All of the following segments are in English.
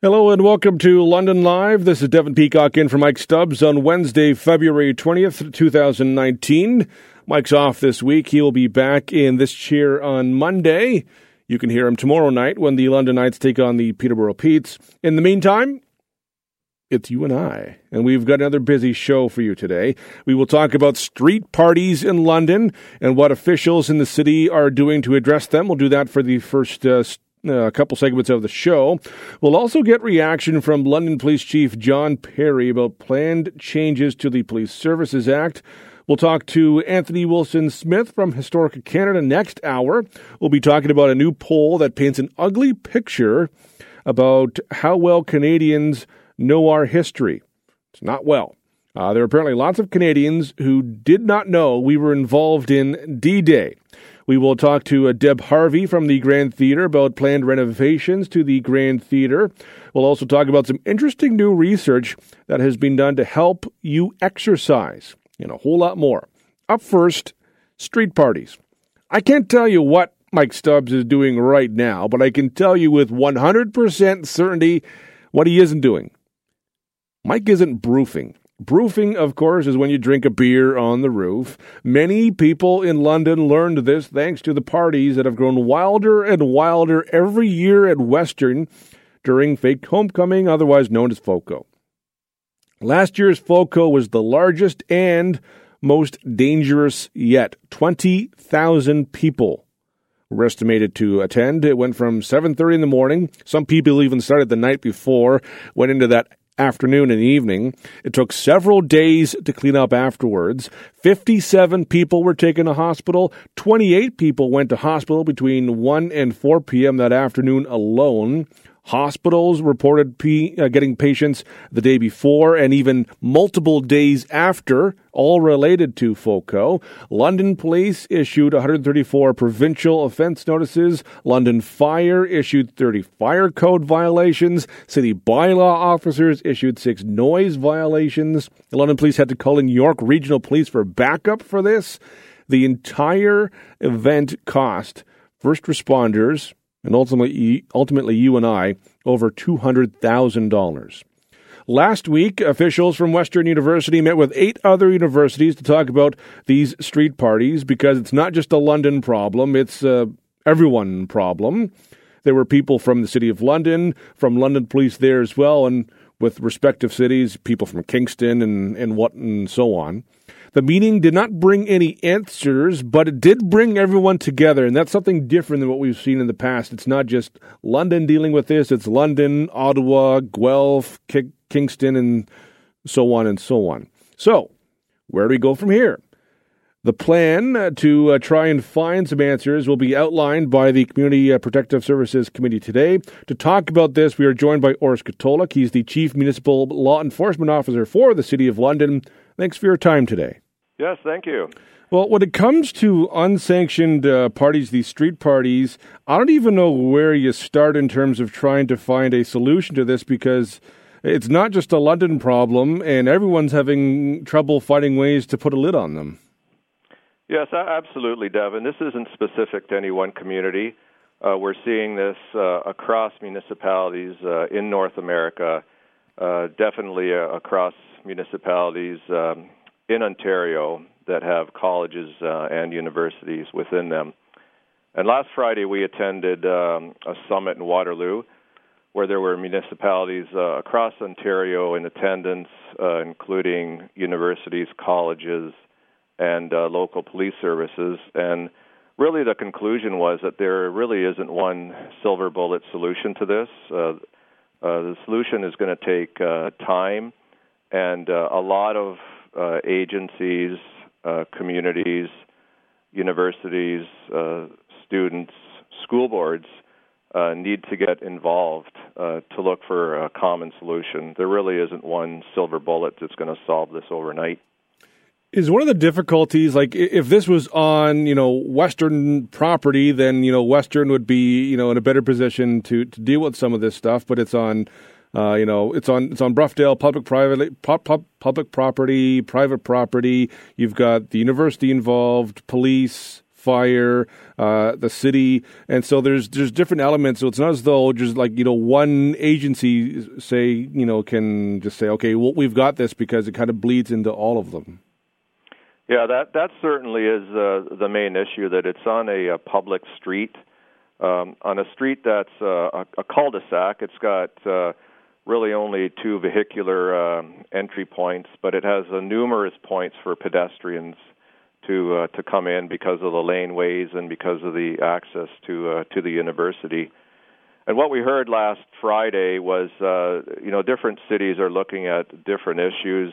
Hello and welcome to London Live. This is Devin Peacock in for Mike Stubbs on Wednesday, February 20th, 2019. Mike's off this week. He will be back in this chair on Monday. You can hear him tomorrow night when the London Knights take on the Peterborough Petes. In the meantime, it's you and I, and we've got another busy show for you today. We will talk about street parties in London and what officials in the city are doing to address them. We'll do that for the first uh, a couple segments of the show. We'll also get reaction from London Police Chief John Perry about planned changes to the Police Services Act. We'll talk to Anthony Wilson Smith from Historica Canada next hour. We'll be talking about a new poll that paints an ugly picture about how well Canadians know our history. It's not well. Uh, there are apparently lots of Canadians who did not know we were involved in D Day. We will talk to uh, Deb Harvey from the Grand Theatre about planned renovations to the Grand Theatre. We'll also talk about some interesting new research that has been done to help you exercise and a whole lot more. Up first, street parties. I can't tell you what Mike Stubbs is doing right now, but I can tell you with 100% certainty what he isn't doing. Mike isn't broofing. Broofing, of course, is when you drink a beer on the roof. Many people in London learned this thanks to the parties that have grown wilder and wilder every year at Western during fake homecoming, otherwise known as FOCO. Last year's FOCO was the largest and most dangerous yet. 20,000 people were estimated to attend. It went from 7:30 in the morning. Some people even started the night before, went into that afternoon and evening. It took several days to clean up afterwards. 57 people were taken to hospital. 28 people went to hospital between 1 and 4 p.m. that afternoon alone. Hospitals reported P, uh, getting patients the day before and even multiple days after, all related to FOCO. London Police issued 134 provincial offence notices. London Fire issued 30 fire code violations. City bylaw officers issued six noise violations. The London Police had to call in York Regional Police for backup for this. The entire event cost first responders and ultimately, ultimately you and I, over $200,000. Last week, officials from Western University met with eight other universities to talk about these street parties because it's not just a London problem, it's a everyone problem. There were people from the City of London, from London Police there as well, and with respective cities, people from Kingston and, and what and so on. The meeting did not bring any answers, but it did bring everyone together, and that's something different than what we've seen in the past. It's not just London dealing with this, it's London, Ottawa, Guelph, K- Kingston, and so on and so on. So, where do we go from here? The plan to uh, try and find some answers will be outlined by the Community uh, Protective Services Committee today. To talk about this, we are joined by Orest Katolyk. He's the Chief Municipal Law Enforcement Officer for the City of London. Thanks for your time today. Yes, thank you. Well, when it comes to unsanctioned uh, parties, these street parties, I don't even know where you start in terms of trying to find a solution to this because it's not just a London problem, and everyone's having trouble finding ways to put a lid on them. Yes, absolutely, Devin. This isn't specific to any one community. Uh, we're seeing this uh, across municipalities uh, in North America, uh, definitely uh, across municipalities um, in Ontario that have colleges uh, and universities within them. And last Friday, we attended um, a summit in Waterloo where there were municipalities uh, across Ontario in attendance, uh, including universities, colleges, and uh, local police services. And really, the conclusion was that there really isn't one silver bullet solution to this. Uh, uh, the solution is going to take uh, time and a lot of agencies, communities, universities, students, school boards uh, need to get involved uh, to look for a common solution. There really isn't one silver bullet that's going to solve this overnight. Is one of the difficulties like if this was on you know Western property, then you know Western would be you know in a better position to to deal with some of this stuff, but it's on uh, you know, it's on it's on Broughdale, public private pu- pu- public property, private property. You've got the university involved, police, fire, uh, the city, and so there's there's different elements. So it's not as though just like you know one agency say you know can just say okay, well we've got this because it kind of bleeds into all of them. Yeah, that that certainly is uh, the main issue. That it's on a, a public street, um, on a street that's uh, a, a cul-de-sac. It's got uh, really only two vehicular um, entry points, but it has uh, numerous points for pedestrians to uh, to come in because of the laneways and because of the access to uh, to the university. And what we heard last Friday was, uh, you know, different cities are looking at different issues.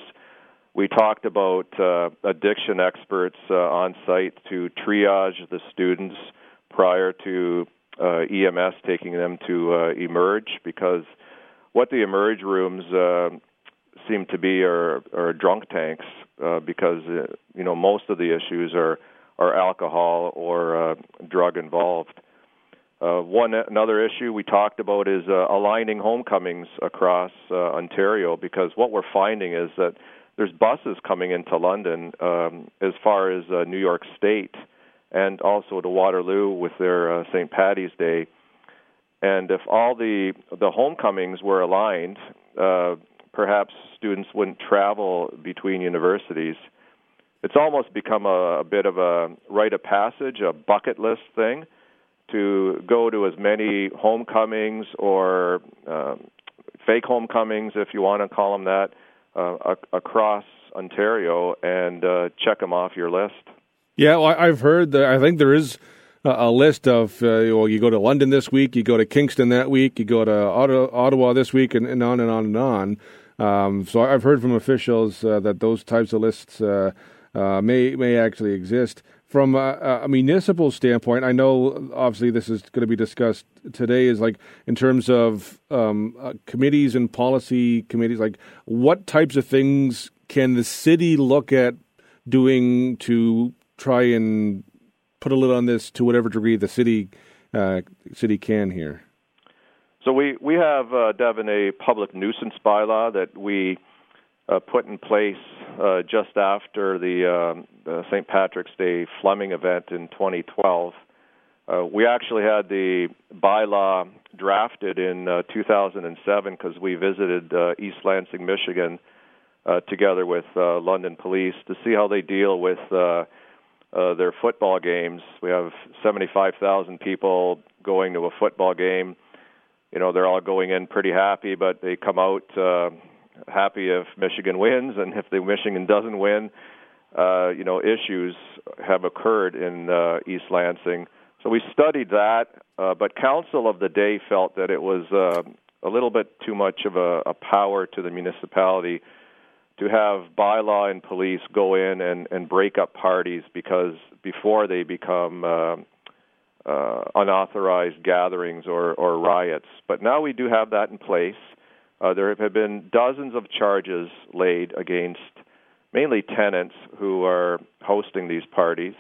We talked about uh, addiction experts uh, on site to triage the students prior to uh, EMS taking them to uh, emerge because what the emerge rooms uh, seem to be are, are drunk tanks uh, because uh, you know most of the issues are are alcohol or uh, drug involved. Uh, one another issue we talked about is uh, aligning homecomings across uh, Ontario because what we're finding is that there's buses coming into London um, as far as uh, New York State and also to Waterloo with their uh, St. Patty's Day and if all the the homecomings were aligned, uh, perhaps students wouldn't travel between universities. It's almost become a, a bit of a rite of passage, a bucket list thing, to go to as many homecomings or uh, fake homecomings, if you want to call them that, uh, across Ontario and uh, check them off your list. Yeah, well, I've heard that. I think there is a list of uh, well, you go to London this week, you go to Kingston that week, you go to Ottawa this week, and, and on and on and on. Um, so I've heard from officials uh, that those types of lists uh, uh may may actually exist. From a, a, municipal standpoint, I know obviously this is going to be discussed today. Is like in terms of um, uh, committees and policy committees, like what types of things can the city look at doing to try and put a lid on this to whatever degree the city uh, city can here? So we we have uh, Devin a public nuisance bylaw that we uh, put in place uh, just after the, uh, St. Patrick's Day Fleming event in 2012. Uh, we actually had the bylaw drafted in uh, 2007 because we visited uh, East Lansing, Michigan, uh, together with uh, London Police to see how they deal with uh, uh, their football games. We have 75,000 people going to a football game. You know, they're all going in pretty happy, but they come out uh, happy if Michigan wins, and if the Michigan doesn't win, uh, you know, issues have occurred in uh, East Lansing. So we studied that, uh, but council of the day felt that it was uh, a little bit too much of a, a power to the municipality to have bylaw and police go in and, and break up parties because before they become uh, uh, unauthorized gatherings or, or riots. But now we do have that in place. Uh, there have been dozens of charges laid against mainly tenants who are hosting these parties.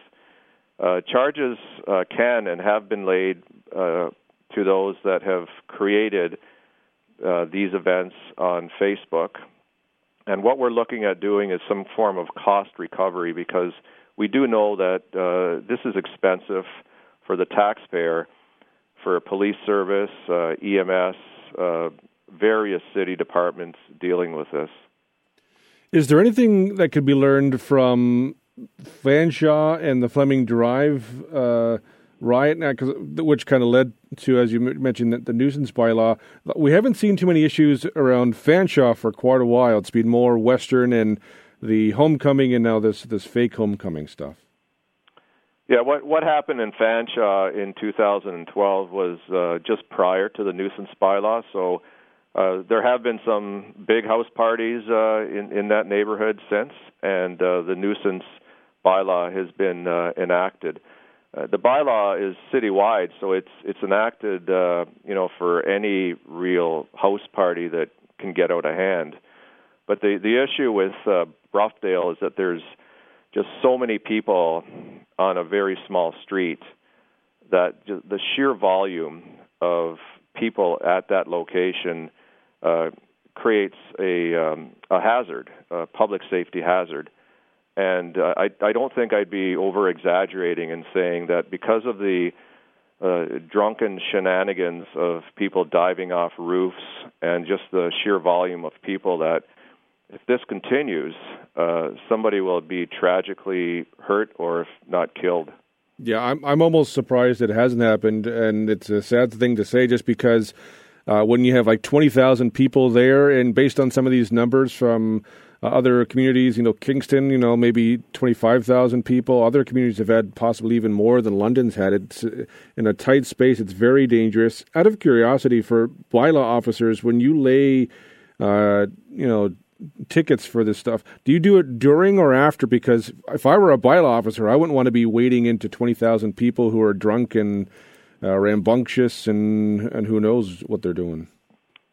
Uh, charges uh, can and have been laid uh, to those that have created uh, these events on Facebook and what we're looking at doing is some form of cost recovery because we do know that uh, this is expensive for the taxpayer, for police service, uh, EMS, uh, various city departments dealing with this. Is there anything that could be learned from Fanshawe and the Fleming Drive uh, riot, now, which kind of led to, as you mentioned, the, nuisance bylaw. We haven't seen too many issues around Fanshawe for quite a while. It's been more Western and the homecoming, and now this this fake homecoming stuff. Yeah, what what happened in Fanshawe in 2012 was uh, just prior to the nuisance bylaw. So uh, there have been some big house parties uh, in in that neighborhood since, and uh, the nuisance bylaw has been uh, enacted. Uh, the bylaw is citywide, so it's it's enacted, uh, you know, for any real house party that can get out of hand. But the the issue with uh, Broughdale is that there's just so many people on a very small street that the sheer volume of people at that location uh, creates a um, a hazard, a public safety hazard. And uh, I, I don't think I'd be over exaggerating in saying that because of the uh, drunken shenanigans of people diving off roofs and just the sheer volume of people that if this continues, uh, somebody will be tragically hurt or if not killed. Yeah, I'm I'm almost surprised it hasn't happened, and it's a sad thing to say, just because uh, when you have like twenty thousand people there, and based on some of these numbers from uh, other communities, you know, Kingston, you know, maybe twenty five thousand people. Other communities have had possibly even more than London's had. It's uh, in a tight space. It's very dangerous. Out of curiosity, for bylaw officers, when you lay, uh, you know tickets for this stuff. Do you do it during or after? Because if I were a bylaw officer, I wouldn't want to be wading into twenty thousand people who are drunk and uh, rambunctious and and who knows what they're doing.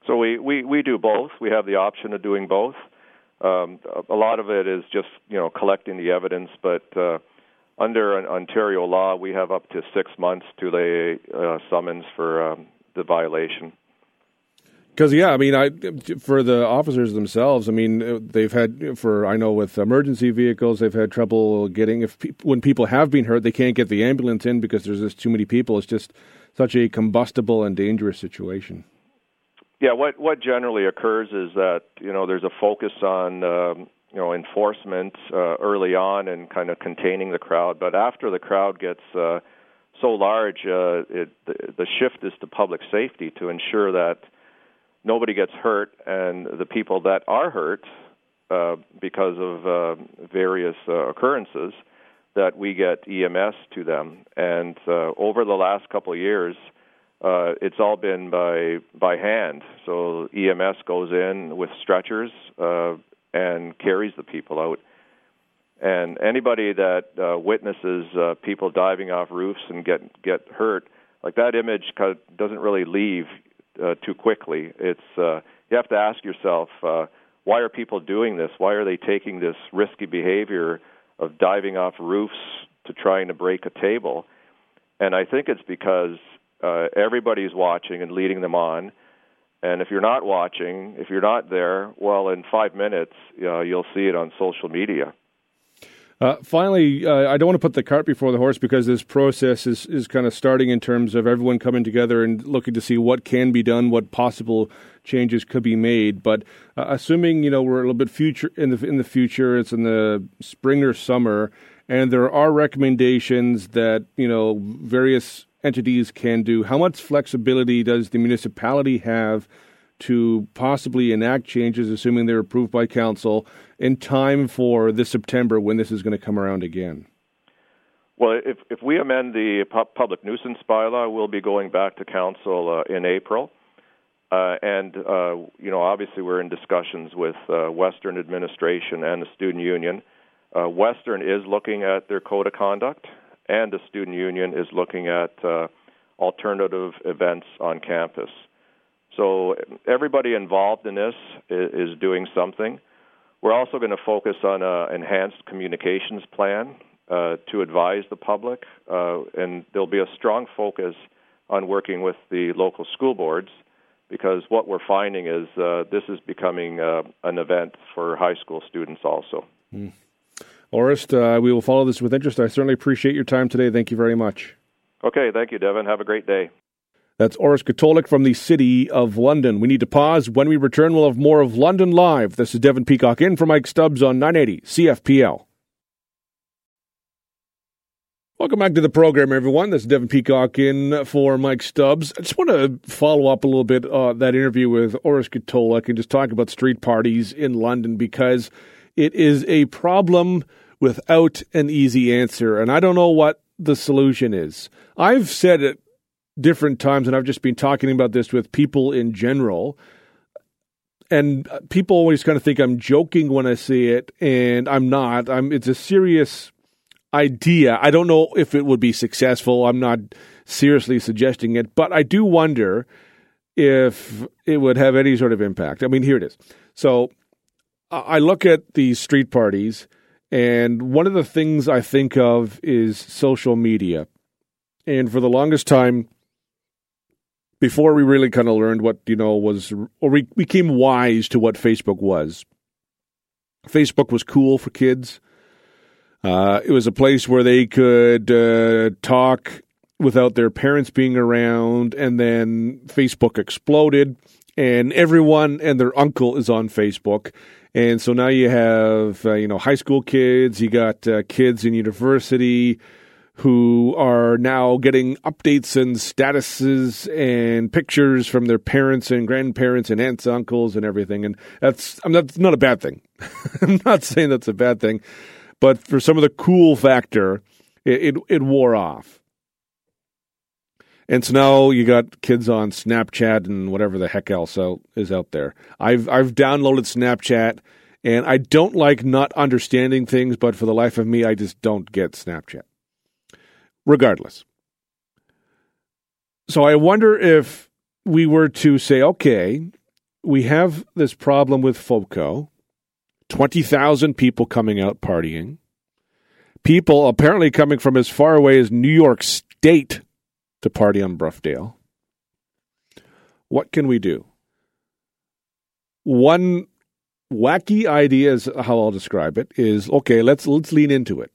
So we, we, we do both. We have the option of doing both. Um, a lot of it is just you know collecting the evidence, but uh, under an Ontario law, we have up to six months to lay uh, summons for um, the violation. Because yeah, I mean, I for the officers themselves, I mean, they've had for I know with emergency vehicles, they've had trouble getting if pe- when people have been hurt, they can't get the ambulance in because there's just too many people. It's just such a combustible and dangerous situation. Yeah, what what generally occurs is that you know there's a focus on um, you know enforcement uh, early on and kind of containing the crowd, but after the crowd gets uh, so large, uh, it, the, the shift is to public safety to ensure that nobody gets hurt, and the people that are hurt uh, because of uh, various uh, occurrences, that we get EMS to them. And uh, over the last couple of years, uh, it's all been by by hand. So EMS goes in with stretchers uh, and carries the people out. And anybody that uh, witnesses uh, people diving off roofs and get get hurt, like that image doesn't really leave uh, too quickly. It's uh, you have to ask yourself uh, why are people doing this? Why are they taking this risky behavior of diving off roofs to trying to break a table? And I think it's because uh, everybody's watching and leading them on. And if you're not watching, if you're not there, well, in five minutes, uh, you'll see it on social media. Uh, finally, uh, I don't want to put the cart before the horse because this process is, is kind of starting in terms of everyone coming together and looking to see what can be done, what possible changes could be made. But uh, assuming you know we're a little bit future in the in the future, it's in the spring or summer, and there are recommendations that you know various entities can do. How much flexibility does the municipality have? To possibly enact changes, assuming they're approved by council, in time for this September when this is going to come around again? Well, if if we amend the public nuisance bylaw, we'll be going back to council uh, in April, uh, and uh, you know, obviously, we're in discussions with uh, Western administration and the student union. Uh, Western is looking at their code of conduct, and the student union is looking at uh, alternative events on campus. So everybody involved in this is doing something. We're also going to focus on an enhanced communications plan uh, to advise the public, uh, and there'll be a strong focus on working with the local school boards because what we're finding is uh, this is becoming uh, an event for high school students also. Mm. Orest, uh, we will follow this with interest. I certainly appreciate your time today. Thank you very much. Okay, thank you, Devin. Have a great day. That's Orest Katolyk from the City of London. We need to pause. When we return, we'll have more of London Live. This is Devin Peacock in for Mike Stubbs on 980 CFPL. Welcome back to the program, everyone. This is Devin Peacock in for Mike Stubbs. I just want to follow up a little bit uh, that interview with Orest Katolyk and just talk about street parties in London because it is a problem without an easy answer. And I don't know what the solution is. I've said it different times, and I've just been talking about this with people in general. And people always kind of think I'm joking when I say it, and I'm not. I'm. It's a serious idea. I don't know if it would be successful. I'm not seriously suggesting it, but I do wonder if it would have any sort of impact. I mean, here it is. So I look at these street parties, and one of the things I think of is social media. And for the longest time, before we really kind of learned what you know was or we became wise to what Facebook was. Facebook was cool for kids. Uh, it was a place where they could uh, talk without their parents being around, and then Facebook exploded, and everyone and their uncle is on Facebook. And so now you have, uh, you know, high school kids, you got uh, kids in university who are now getting updates and statuses and pictures from their parents and grandparents and aunts, uncles, and everything. And that's I'm not, not a bad thing. I'm not saying that's a bad thing, but for some of the cool factor, it, it, it wore off. And so now you got kids on Snapchat and whatever the heck else out, is out there. I've I've downloaded Snapchat and I don't like not understanding things, but for the life of me, I just don't get Snapchat. Regardless. So I wonder if we were to say, okay, we have this problem with FOCO, 20,000 people coming out partying, people apparently coming from as far away as New York State to party on Broughdale. What can we do? One wacky idea is how I'll describe it is okay, let's let's lean into it.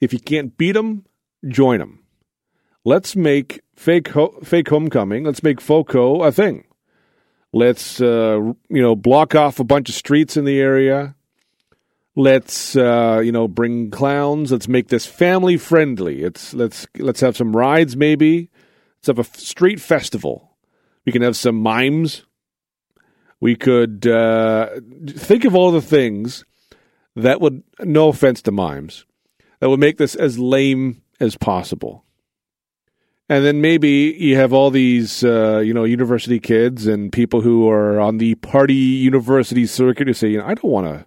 If you can't beat them, join them. Let's make fake ho- fake homecoming. Let's make FOCO a thing. Let's uh, you know block off a bunch of streets in the area. Let's uh, you know bring clowns. Let's make this family friendly. It's let's let's have some rides maybe. Let's have a street festival. We can have some mimes. We could uh, think of all the things that would, no offense to mimes, that would make this as lame as possible. And then maybe you have all these, uh, you know, university kids and people who are on the party university circuit who say, you know, I don't want to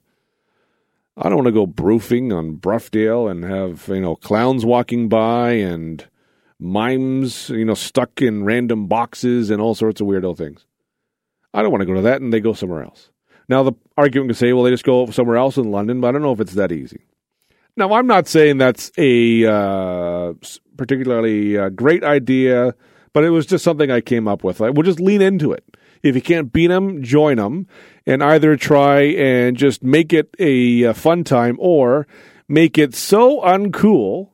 I don't want to go broofing on Broughdale and have, you know, clowns walking by and mimes, you know, stuck in random boxes and all sorts of weirdo things. I don't want to go to that, and they go somewhere else. Now, the argument can say, well, they just go somewhere else in London, but I don't know if it's that easy. Now, I'm not saying that's a uh, particularly uh, great idea, but it was just something I came up with. We'll just lean into it. If you can't beat them, join them, and either try and just make it a, a fun time or make it so uncool,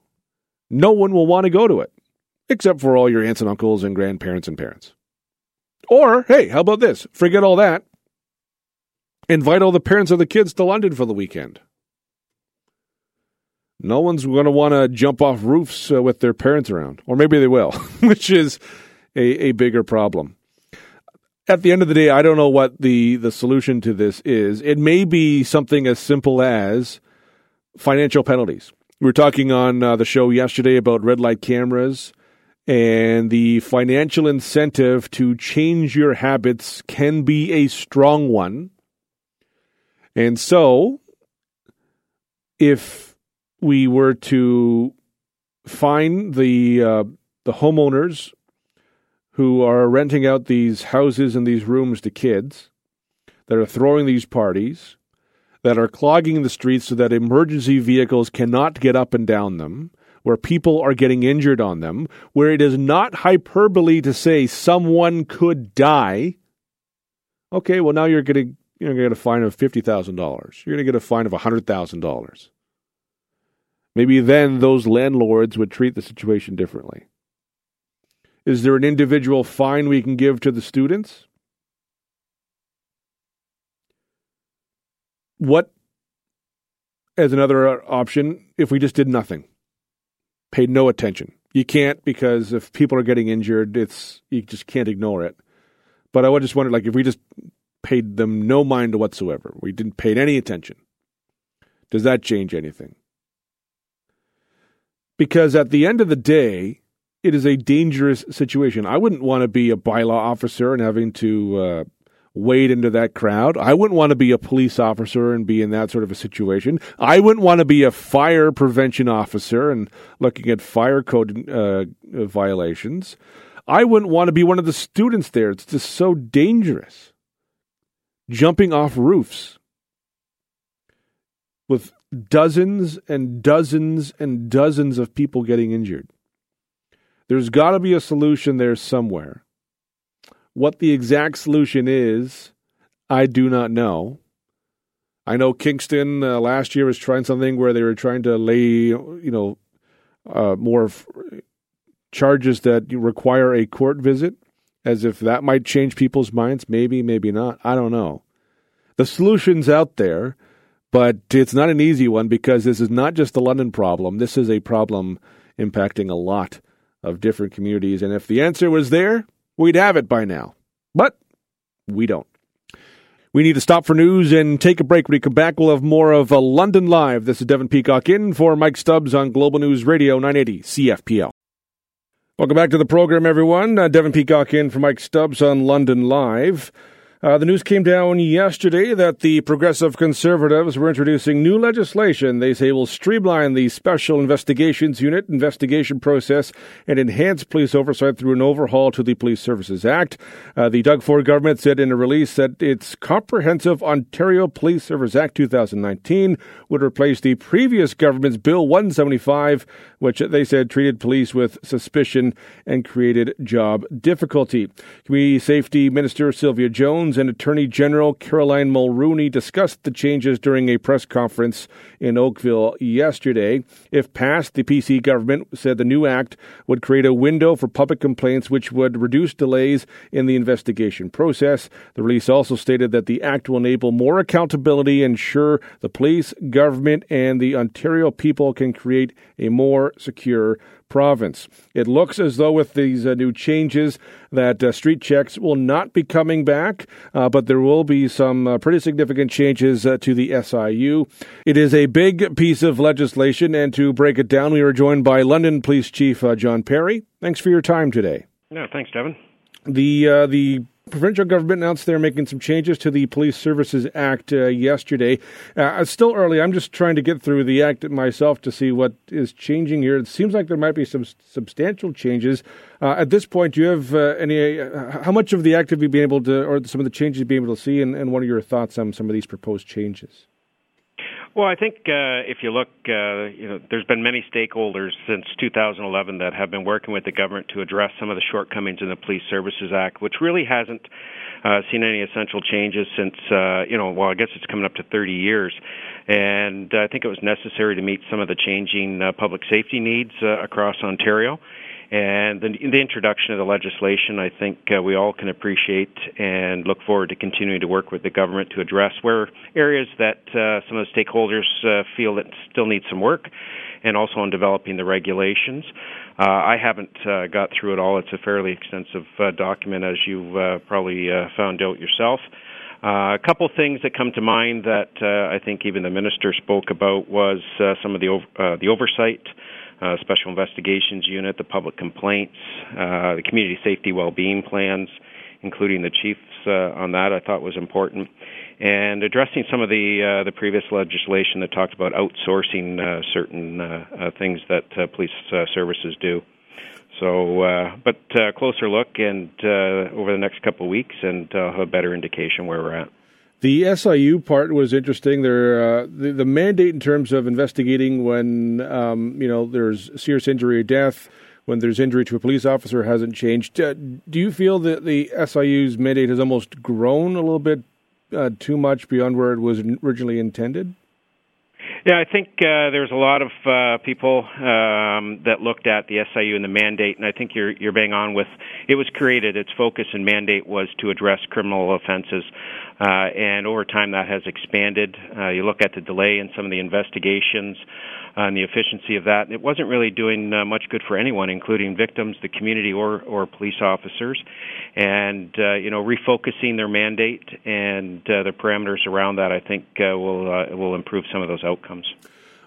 no one will want to go to it, except for all your aunts and uncles and grandparents and parents. Or, hey, how about this? Forget all that. Invite all the parents of the kids to London for the weekend. No one's going to want to jump off roofs uh, with their parents around. Or maybe they will, which is a, a bigger problem at the end of the day, I don't know what the, the solution to this is. It may be something as simple as financial penalties. We were talking on uh, the show yesterday about red light cameras, and the financial incentive to change your habits can be a strong one. And so, if we were to find the uh, the homeowners who are renting out these houses and these rooms to kids, that are throwing these parties, that are clogging the streets so that emergency vehicles cannot get up and down them, where people are getting injured on them, where it is not hyperbole to say someone could die. Okay, well now you're getting you're going to get a fine of fifty thousand dollars. You're going to get a fine of hundred thousand dollars. Maybe then those landlords would treat the situation differently. Is there an individual fine we can give to the students? What, as another option, if we just did nothing, paid no attention? You can't because if people are getting injured, it's you just can't ignore it. But I would just wonder, like, if we just paid them no mind whatsoever, we didn't pay any attention, does that change anything? Because at the end of the day, it is a dangerous situation. I wouldn't want to be a bylaw officer and having to uh, wade into that crowd. I wouldn't want to be a police officer and be in that sort of a situation. I wouldn't want to be a fire prevention officer and looking at fire code uh, violations. I wouldn't want to be one of the students there. It's just so dangerous. Jumping off roofs with dozens and dozens and dozens of people getting injured. There's got to be a solution there somewhere. What the exact solution is, I do not know. I know Kingston uh, last year was trying something where they were trying to lay, you know, uh, more f- charges that require a court visit, as if that might change people's minds. Maybe, maybe not. I don't know. The solution's out there, but it's not an easy one because this is not just a London problem. This is a problem impacting a lot of different communities. And if the answer was there, we'd have it by now. But we don't. We need to stop for news and take a break. When we come back, we'll have more of a London Live. This is Devin Peacock in for Mike Stubbs on Global News Radio 980 CFPL. Welcome back to the program, everyone. Uh, Devin Peacock in for Mike Stubbs on London Live. Uh, the news came down yesterday that the progressive conservatives were introducing new legislation they say will streamline the Special Investigations Unit investigation process and enhance police oversight through an overhaul to the Police Services Act. Uh, the Doug Ford government said in a release that its comprehensive Ontario Police Service Act 2019 would replace the previous government's Bill 175, which they said treated police with suspicion and created job difficulty. Community Safety Minister Sylvia Jones And Attorney General Caroline Mulroney discussed the changes during a press conference in Oakville yesterday. If passed, the PC government said the new act would create a window for public complaints which would reduce delays in the investigation process. The release also stated that the act will enable more accountability, ensure the police, government, and the Ontario people can create a more secure province. It looks as though with these uh, new changes that uh, street checks will not be coming back, uh, but there will be some uh, pretty significant changes uh, to the SIU. It is a big piece of legislation, and to break it down, we are joined by London Police Chief uh, John Perry. Thanks for your time today. No, thanks, Devin. The the provincial government announced they're making some changes to the Police Services Act uh, yesterday. Uh, it's still early. I'm just trying to get through the act myself to see what is changing here. It seems like there might be some substantial changes. Uh, at this point, do you have uh, any? Uh, how much of the act have you been able to, or some of the changes you've been able to see, and, and what are your thoughts on some of these proposed changes? Well, I think uh, if you look, uh, you know, there's been many stakeholders since 2011 that have been working with the government to address some of the shortcomings in the Police Services Act, which really hasn't uh, seen any essential changes since, uh, you know, well, I guess it's coming up to 30 years. And I think it was necessary to meet some of the changing uh, public safety needs uh, across Ontario. And the, the introduction of the legislation, I think uh, we all can appreciate and look forward to continuing to work with the government to address where areas that uh, some of the stakeholders uh, feel that still need some work, and also on developing the regulations. Uh, I haven't uh, got through it all. It's a fairly extensive uh, document, as you've uh, probably uh, found out yourself. Uh, a couple things that come to mind that uh, I think even the minister spoke about was uh, some of the ov- uh, the oversight uh, Special Investigations Unit, the public complaints, uh, the community safety well-being plans, including the chiefs uh, on that, I thought was important, and addressing some of the uh, the previous legislation that talked about outsourcing uh, certain uh, things that police services do. So, but closer look and over the next couple of weeks, and uh, have a better indication where we're at. The SIU part was interesting. There, uh, the, the, mandate in terms of investigating when um, you know there's serious injury or death, when there's injury to a police officer, hasn't changed. Uh, do you feel that the SIU's mandate has almost grown a little bit uh, too much beyond where it was originally intended? Yeah, I think uh, there's a lot of uh, people um, that looked at the SIU and the mandate, and I think you're you're bang on with. It was created. Its focus and mandate was to address criminal offenses, uh, and over time that has expanded. Uh, you look at the delay in some of the investigations and the efficiency of that. It wasn't really doing uh, much good for anyone, including victims, the community, or or police officers. And uh, you know, refocusing their mandate and uh, the parameters around that, I think, uh, will uh, will improve some of those outcomes.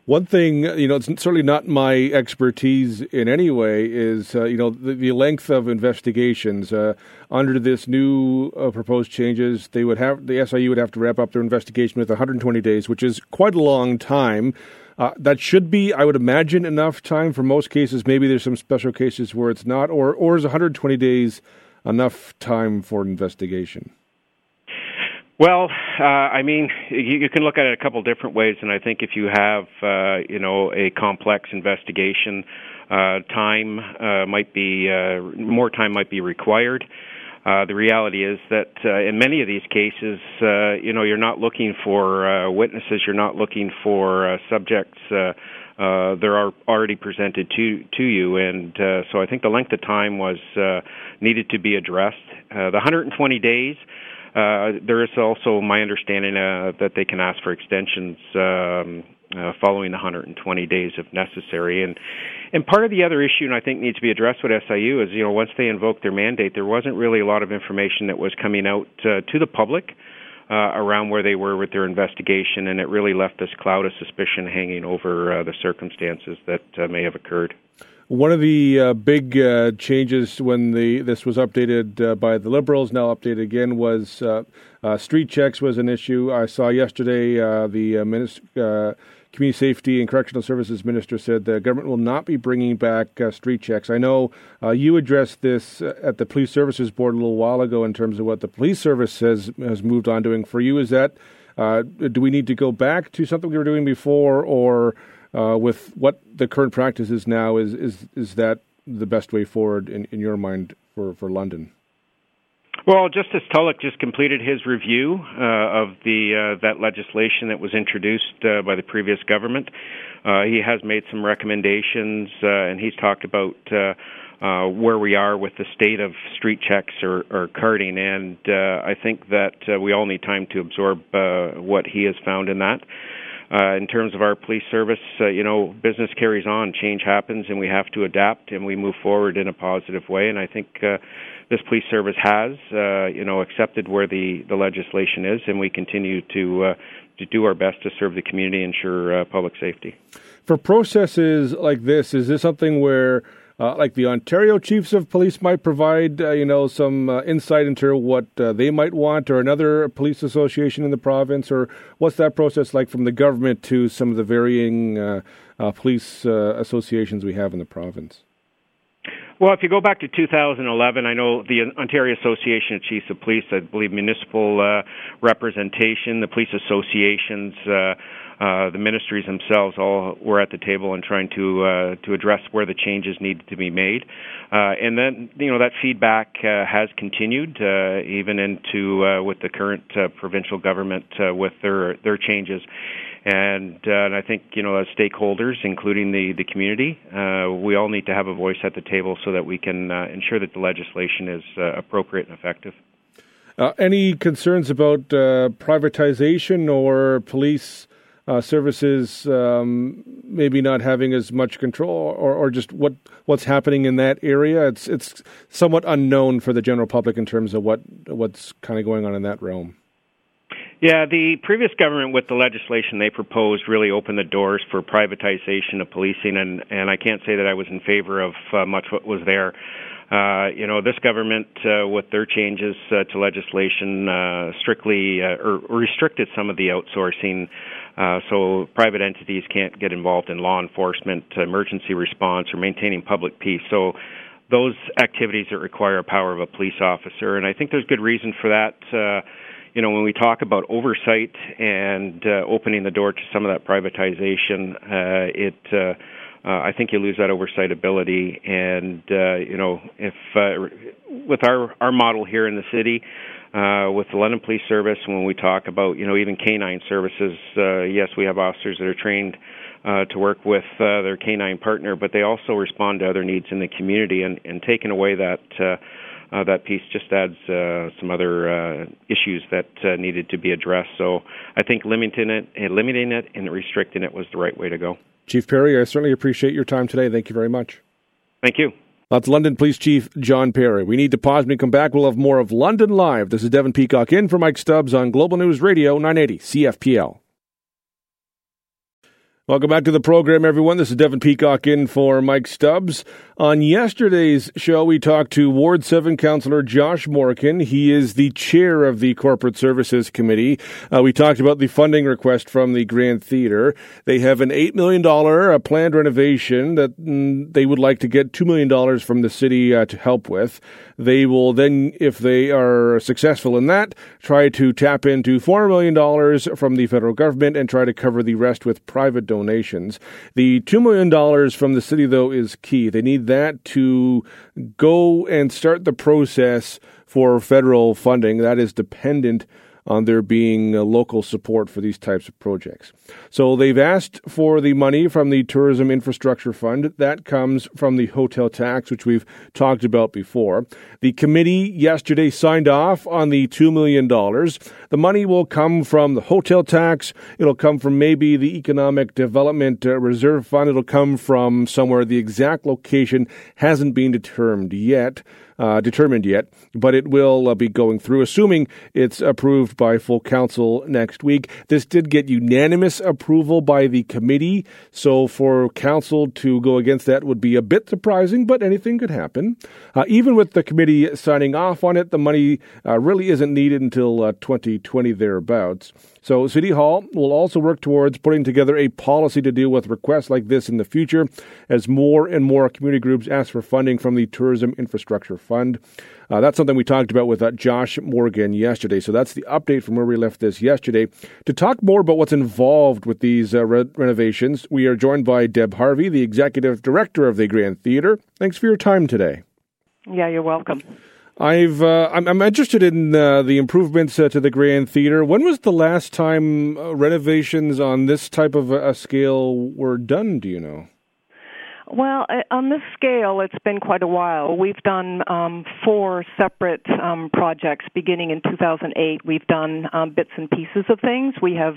One thing, you know, it's certainly not my expertise in any way, is, uh, you know, the, the, length of investigations. Uh, under this new uh, proposed changes, they would have, the SIU would have to wrap up their investigation with 120 days, which is quite a long time. Uh, that should be, I would imagine, enough time for most cases. Maybe there's some special cases where it's not, or or is 120 days enough time for investigation? Well, uh, I mean, you, you can look at it a couple different ways, and I think if you have, uh, you know, a complex investigation, uh, time uh, might be uh, more time might be required. Uh, the reality is that uh, in many of these cases, uh, you know, you're not looking for uh, witnesses, you're not looking for uh, subjects. Uh, uh, there are already presented to to you, and uh, so I think the length of time was uh, needed to be addressed. Uh, the 120 days. Uh, there is also my understanding uh, that they can ask for extensions um, uh, following the 120 days if necessary. And and part of the other issue, and I think needs to be addressed with SIU, is you know once they invoked their mandate, there wasn't really a lot of information that was coming out uh, to the public uh, around where they were with their investigation, and it really left this cloud of suspicion hanging over uh, the circumstances that may have occurred. One of the uh, big uh, changes when the this was updated uh, by the Liberals, now updated again, was uh, uh, street checks was an issue. I saw yesterday uh, the minister Community Safety and Correctional Services Minister said the government will not be bringing back uh, street checks. I know uh, you addressed this at the Police Services Board a little while ago in terms of what the police service has has moved on doing. For you, is that do we need to go back to something we were doing before, or uh, with what the current practice is now, is is is that the best way forward in, in your mind for, for London? Well, Justice Tulloch just completed his review uh, of the uh, that legislation that was introduced uh, by the previous government. Uh, he has made some recommendations, uh, and he's talked about uh, where we are with the state of street checks or, or carding. And I think that we all need time to absorb what he has found in that. Uh, in terms of our police service, uh, you know, business carries on, change happens, and we have to adapt and we move forward in a positive way. And I think uh, this police service has, uh, you know, accepted where the, the legislation is, and we continue to uh, to do our best to serve the community, and ensure uh, public safety. For processes like this, is this something where uh, like the Ontario chiefs of police might provide, uh, you know, some uh, insight into what uh, they might want, or another police association in the province, or what's that process like from the government to some of the varying uh, uh, police associations we have in the province? Well, if you go back to 2011, I know the Ontario Association of Chiefs of Police, I believe municipal uh, representation, the police associations, uh, uh, the ministries themselves all were at the table and trying to uh, to address where the changes needed to be made. Uh, and then you know that feedback uh, has continued uh, even into with the current provincial government with their their changes. And, and I think you know, as stakeholders, including the the community, we all need to have a voice at the table so that we can ensure that the legislation is appropriate and effective. Any concerns about privatization or police services um, maybe not having as much control, or, or just what what's happening in that area? It's it's somewhat unknown for the general public in terms of what what's kind of going on in that realm. Yeah, the previous government with the legislation they proposed really opened the doors for privatization of policing, and and I can't say that I was in favor of uh, much what was there. Uh, you know, this government, uh, with their changes uh, to legislation, uh, strictly uh, or restricted some of the outsourcing, uh, so private entities can't get involved in law enforcement, emergency response, or maintaining public peace. So those activities that require a power of a police officer, and I think there's good reason for that. Uh, you know, when we talk about oversight and uh, opening the door to some of that privatization, uh, it uh, uh, I think you lose that oversight ability. And uh, you know, if uh, with our our model here in the city, uh, with the London Police Service, when we talk about you know even canine services, uh, yes, we have officers that are trained. Uh, to work with uh, their canine partner, but they also respond to other needs in the community, and, and taking away that uh, uh, that piece just adds uh, some other uh, issues that uh, needed to be addressed. So I think limiting it, limiting it, and restricting it was the right way to go. Chief Perry, I certainly appreciate your time today. Thank you very much. Thank you. That's London Police Chief John Perry. We need to pause. When we come back, we'll have more of London Live. This is Devin Peacock in for Mike Stubbs on Global News Radio 980 CFPL. Welcome back to the program, everyone. This is Devin Peacock in for Mike Stubbs. On yesterday's show, we talked to Ward 7 Councillor Josh Morgan. He is the chair of the Corporate Services Committee. Uh, we talked about the funding request from the Grand Theatre. They have an $8 million uh, planned renovation that mm, they would like to get $2 million from the city uh, to help with. They will then, if they are successful in that, try to tap into $4 million from the federal government and try to cover the rest with private donations. The $2 million from the city, though, is key. They need that to go and start the process for federal funding. That is dependent on there being uh, local support for these types of projects. So they've asked for the money from the Tourism Infrastructure Fund. That comes from the hotel tax, which we've talked about before. The committee yesterday signed off on the $2 million. The money will come from the hotel tax. It'll come from maybe the Economic Development uh, Reserve Fund. It'll come from somewhere. The exact location hasn't been determined yet uh, determined yet, but it will uh, be going through, assuming it's approved by full council next week. This did get unanimous approval by the committee, so for council to go against that would be a bit surprising, but anything could happen. Uh, even with the committee signing off on it, the money uh, really isn't needed until 2020 uh, thereabouts. So, City Hall will also work towards putting together a policy to deal with requests like this in the future as more and more community groups ask for funding from the Tourism Infrastructure Fund. Uh, that's something we talked about with uh, Josh Morgan yesterday. So, that's the update from where we left this yesterday. To talk more about what's involved with these uh, re- renovations, we are joined by Deb Harvey, the Executive Director of the Grand Theatre. Thanks for your time today. Yeah, you're welcome. I've uh, I'm, I'm, interested in uh, the improvements uh, to the Grand Theatre. When was the last time uh, renovations on this type of a, scale were done? Do you know? Well, uh, on this scale, it's been quite a while. We've done um, four separate um, projects beginning in 2008. We've done um, bits and pieces of things. We have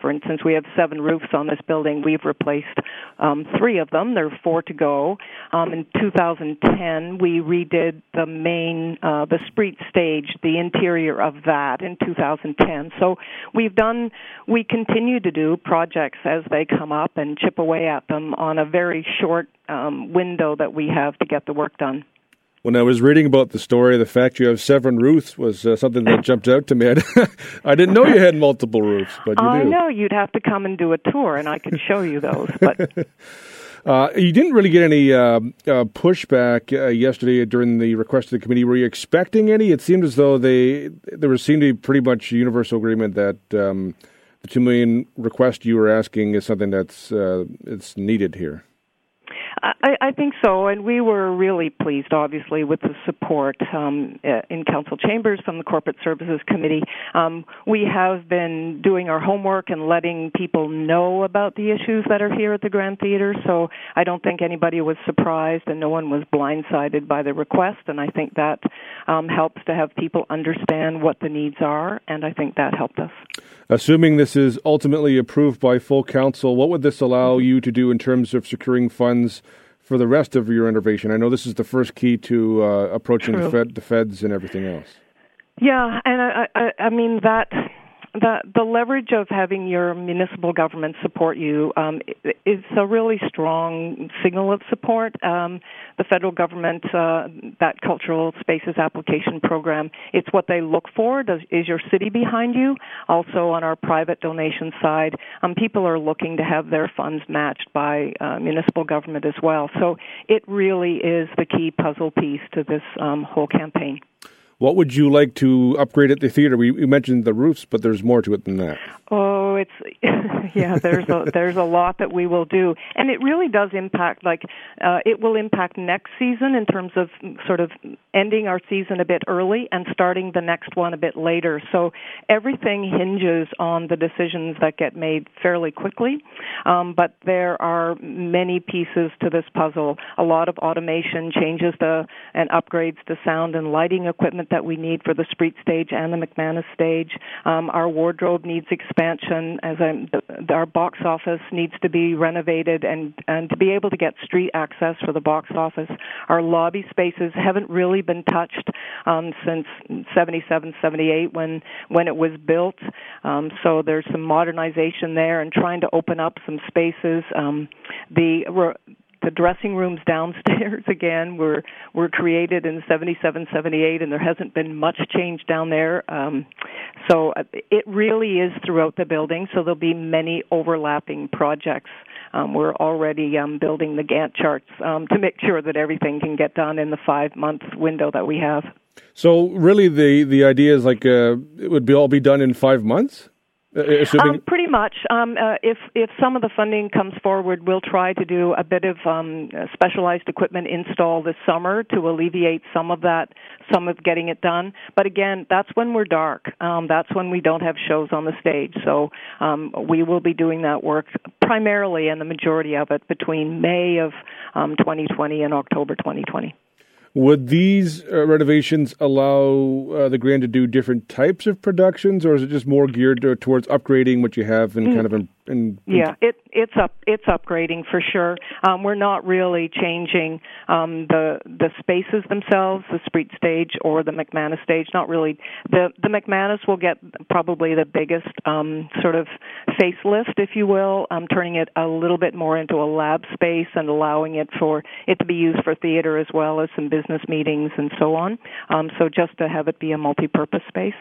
for instance, we have seven roofs on this building. We've replaced um, three of them. There are four to go. Um, in 2010, we redid the main, uh, the Spriet stage, the interior of that in 2010. So we've done, we continue to do projects as they come up and chip away at them on a very short um, window that we have to get the work done when I was reading about the story, the fact you have seven roofs was uh, something that jumped out to me. I didn't know you had multiple roofs, but you I do. know you'd have to come and do a tour, and I could show you those. But uh, you didn't really get any uh, uh pushback uh, yesterday during the request of the committee. Were you expecting any? It seemed as though they there was seemed to be pretty much universal agreement that um, the two million request you were asking is something that's uh, it's needed here. I, I think so, and we were really pleased, obviously, with the support um, uh, in council chambers from the Corporate Services Committee. Um, we have been doing our homework and letting people know about the issues that are here at the Grand Theatre, so I don't think anybody was surprised and no one was blindsided by the request, and I think that um, helps to have people understand what the needs are, and I think that helped us. Assuming this is ultimately approved by full council, what would this allow you to do in terms of securing funds for the rest of your innovation? I know this is the first key to uh, approaching the, fed, the feds and everything else. Yeah, and I, I, I mean that the the leverage of having your municipal government support you um, is a really strong signal of support. Um, the federal government, uh, that cultural spaces application program, it's what they look for. Does, is your city behind you? Also, on our private donation side, um, people are looking to have their funds matched by uh, municipal government as well. So it really is the key puzzle piece to this um, whole campaign. What would you like to upgrade at the theater? We, we mentioned the roofs, but there's more to it than that. Oh, it's yeah. There's a there's a lot that we will do, and it really does impact. Like uh, it will impact next season in terms of sort of ending our season a bit early and starting the next one a bit later. So everything hinges on the decisions that get made fairly quickly. Um, but there are many pieces to this puzzle. A lot of automation changes the and upgrades the sound and lighting equipment that we need for the Spriet stage and the McManus stage. Um, our wardrobe needs expansion as the, our box office needs to be renovated and and to be able to get street access for the box office. Our lobby spaces haven't really been touched um, since 77 78 when when it was built. Um, so there's some modernization there and trying to open up some spaces. Um, the the dressing rooms downstairs again were were created in 77 78 and there hasn't been much change down there um so uh, it really is throughout the building so there'll be many overlapping projects um, we're already um, building the Gantt charts um, to make sure that everything can get done in the five month window that we have. So really, the the idea is like uh, it would be all be done in five months. Uh, assuming... Um, pretty much. Um, uh, if if some of the funding comes forward, we'll try to do a bit of um, specialized equipment install this summer to alleviate some of that, some of getting it done. But again, that's when we're dark. Um, that's when we don't have shows on the stage. So um, we will be doing that work primarily, and the majority of it between May of 2020 um, and October 2020. Would these uh, renovations allow uh, the Grand to do different types of productions, or is it just more geared towards upgrading what you have and mm. kind of in, yeah, it it's up it's upgrading for sure. Um, we're not really changing um, the the spaces themselves, the Spriet stage or the McManus stage. Not really. The the McManus will get probably the biggest um, sort of facelift, if you will, um, turning it a little bit more into a lab space and allowing it for it to be used for theater as well as some business meetings and so on. Um, so just to have it be a multi-purpose space.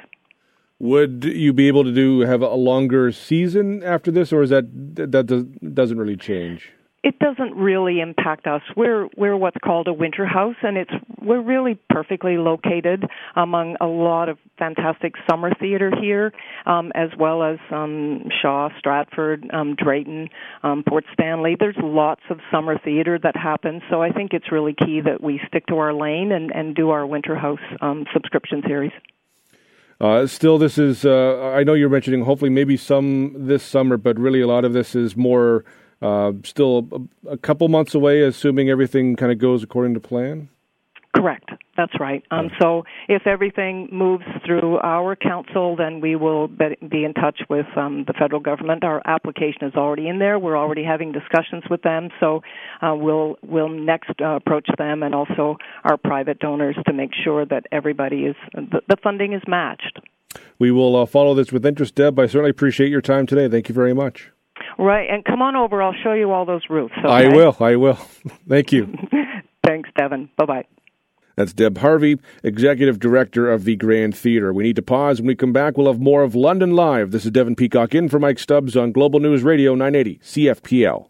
Would you be able to do have a longer season after this, or is that that does, doesn't really change? it doesn't really impact us. We're we're what's called a winter house, and it's we're really perfectly located among a lot of fantastic summer theater here, um, as well as um, Shaw, Stratford, um, Drayton, um, Port Stanley. There's lots of summer theater that happens, so I think it's really key that we stick to our lane and, and do our winter house um, subscription series. Uh, still, this is, uh, I know you're mentioning hopefully maybe some this summer, but really a lot of this is more uh, still a, a, couple months away, assuming everything kind of goes according to plan? Correct. That's right. Um, so if everything moves through our council, then we will be in touch with um, the federal government. Our application is already in there. We're already having discussions with them. So uh, we'll we'll next uh, approach them and also our private donors to make sure that everybody is the, the funding is matched. We will uh, follow this with interest, Deb. I certainly appreciate your time today. Thank you very much. Right, and come on over. I'll show you all those roofs. Okay? I will. I will. Thank you. Thanks, Devon. Bye bye. That's Deb Harvey, Executive Director of the Grand Theatre. We need to pause. When we come back, we'll have more of London Live. This is Devon Peacock in for Mike Stubbs on Global News Radio 980 CFPL.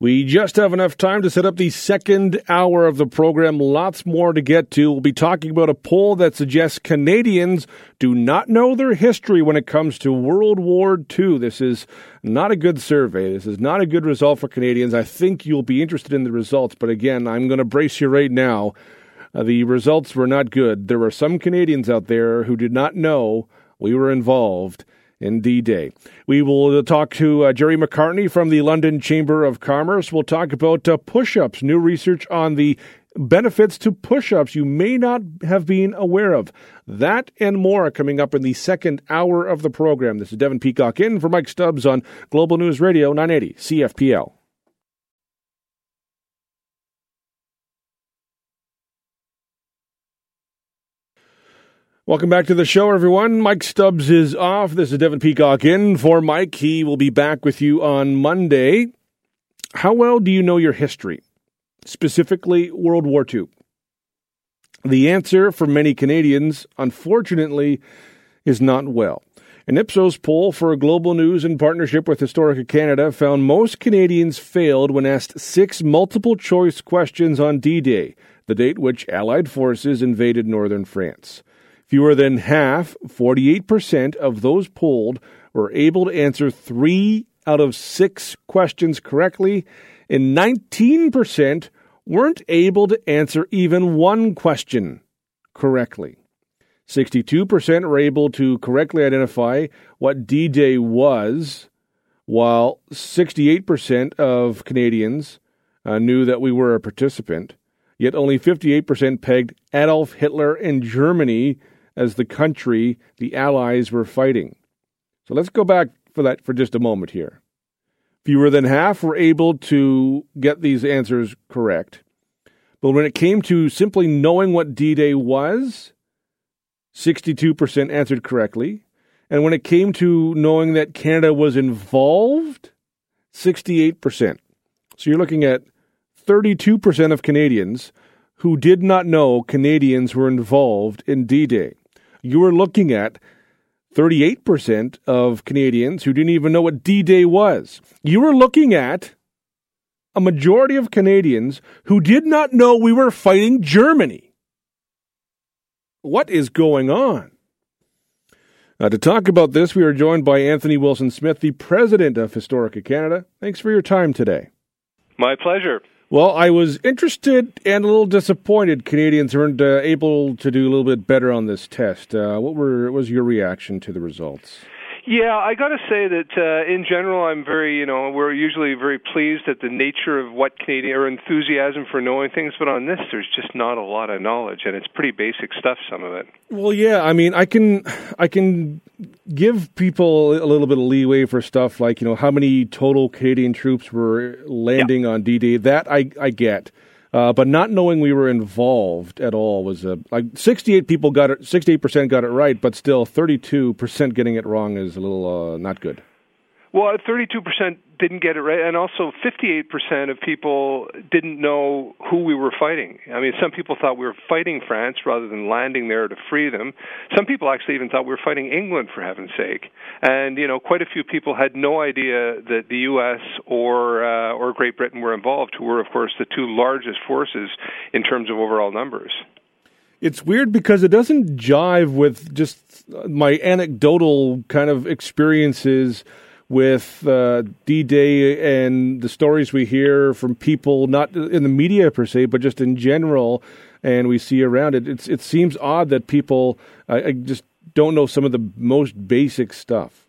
We just have enough time to set up the second hour of the program. Lots more to get to. We'll be talking about a poll that suggests Canadians do not know their history when it comes to World War II. This is not a good survey. This is not a good result for Canadians. I think you'll be interested in the results, but again, I'm going to brace you right now. Uh, the results were not good. There were some Canadians out there who did not know we were involved in D Day. We will talk to uh, Gerry Macartney from the London Chamber of Commerce. We'll talk about uh, push ups, new research on the benefits to push ups you may not have been aware of. That and more coming up in the second hour of the program. This is Devon Peacock in for Mike Stubbs on Global News Radio 980 CFPL. Welcome back to the show, everyone. Mike Stubbs is off. This is Devon Peacock in for Mike. He will be back with you on Monday. How well do you know your history, specifically World War II? The answer for many Canadians, unfortunately, is not well. An Ipsos poll for Global News in partnership with Historica Canada found most Canadians failed when asked six multiple choice questions on D Day, the date which Allied forces invaded northern France. Fewer than half, 48% of those polled, were able to answer three out of six questions correctly, and 19% weren't able to answer even one question correctly. 62% were able to correctly identify what D Day was, while 68% of Canadians uh, knew that we were a participant. Yet only 58% pegged Adolf Hitler and Germany as the country the Allies were fighting. So let's go back for that for just a moment here. Fewer than half were able to get these answers correct. But when it came to simply knowing what D Day was, 62% answered correctly. And when it came to knowing that Canada was involved, 68%. So you're looking at 32% of Canadians who did not know Canadians were involved in D Day you were looking at 38% of Canadians who didn't even know what D Day was. You were looking at a majority of Canadians who did not know we were fighting Germany. What is going on? Uh, to talk about this, we are joined by Anthony Wilson Smith, the president of Historica Canada. Thanks for your time today. My pleasure. Well, I was interested and a little disappointed Canadians weren't uh, able to do a little bit better on this test. Uh, what were what was your reaction to the results? Yeah, I got to say that uh, in general, I'm very, you know, we're usually very pleased at the nature of what Canadian or enthusiasm for knowing things, but on this, there's just not a lot of knowledge, and it's pretty basic stuff. Some of it. Well, yeah, I mean, I can, I can give people a little bit of leeway for stuff like you know how many total Canadian troops were landing yeah. on D-Day. That I, I get. Uh, but not knowing we were involved at all was a like 68 people got it 68% got it right but still 32% getting it wrong is a little uh, not good. Well, 32% didn't get it right, and also 58% of people didn't know who we were fighting. I mean, some people thought we were fighting France rather than landing there to free them. Some people actually even thought we were fighting England, for heaven's sake. And you know, quite a few people had no idea that the U.S. or uh, or Great Britain were involved, who were, of course, the two largest forces in terms of overall numbers. It's weird because it doesn't jive with just my anecdotal kind of experiences with uh, D Day and the stories we hear from people, not in the media per se, but just in general, and we see around it. It's, it seems odd that people uh, just don't know some of the most basic stuff.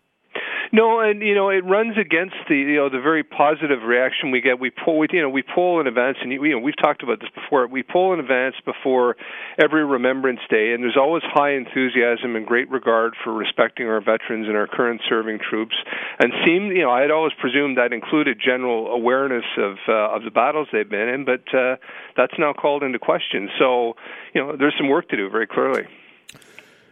No, and you know it runs against the you know the very positive reaction we get. We pull, we, you know, we pull in advance, and you know we've talked about this before. We pull in advance before every Remembrance Day, and there's always high enthusiasm and great regard for respecting our veterans and our current serving troops. And seem, you know, I had always presumed that included general awareness of uh, of the battles they've been in, but uh, that's now called into question. So, you know, there's some work to do very clearly.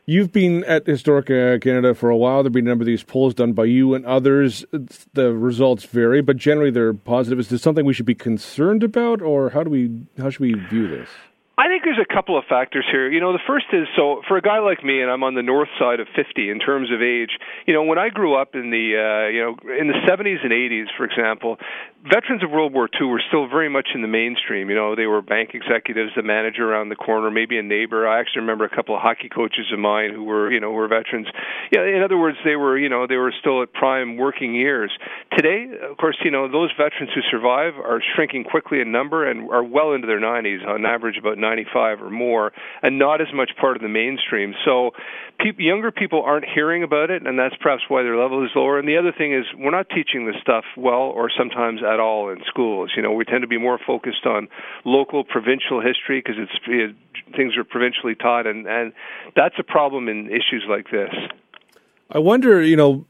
You've been at Historica Canada for a while. There've been a number of these polls done by you and others. The results vary, but generally they're positive. Is this something we should be concerned about, or how do we how should we view this? I think there's a couple of factors here. You know, the first is so for a guy like me, and I'm on the north side of 50 in terms of age. You know, when I grew up in the uh, you know in the 70s and 80s, for example, veterans of World War II were still very much in the mainstream. You know, they were bank executives, the manager around the corner, maybe a neighbor. I actually remember a couple of hockey coaches of mine who were you know were veterans. Yeah, in other words, they were you know they were still at prime working years. Today, of course, you know those veterans who survive are shrinking quickly in number and are well into their 90s on average about 95 or more, and not as much part of the mainstream. So, pe- younger people aren't hearing about it, and that's perhaps why their level is lower. And the other thing is, we're not teaching this stuff well, or sometimes at all in schools. You know, we tend to be more focused on local, provincial history because it's it, things are provincially taught, and and that's a problem in issues like this. I wonder, you know,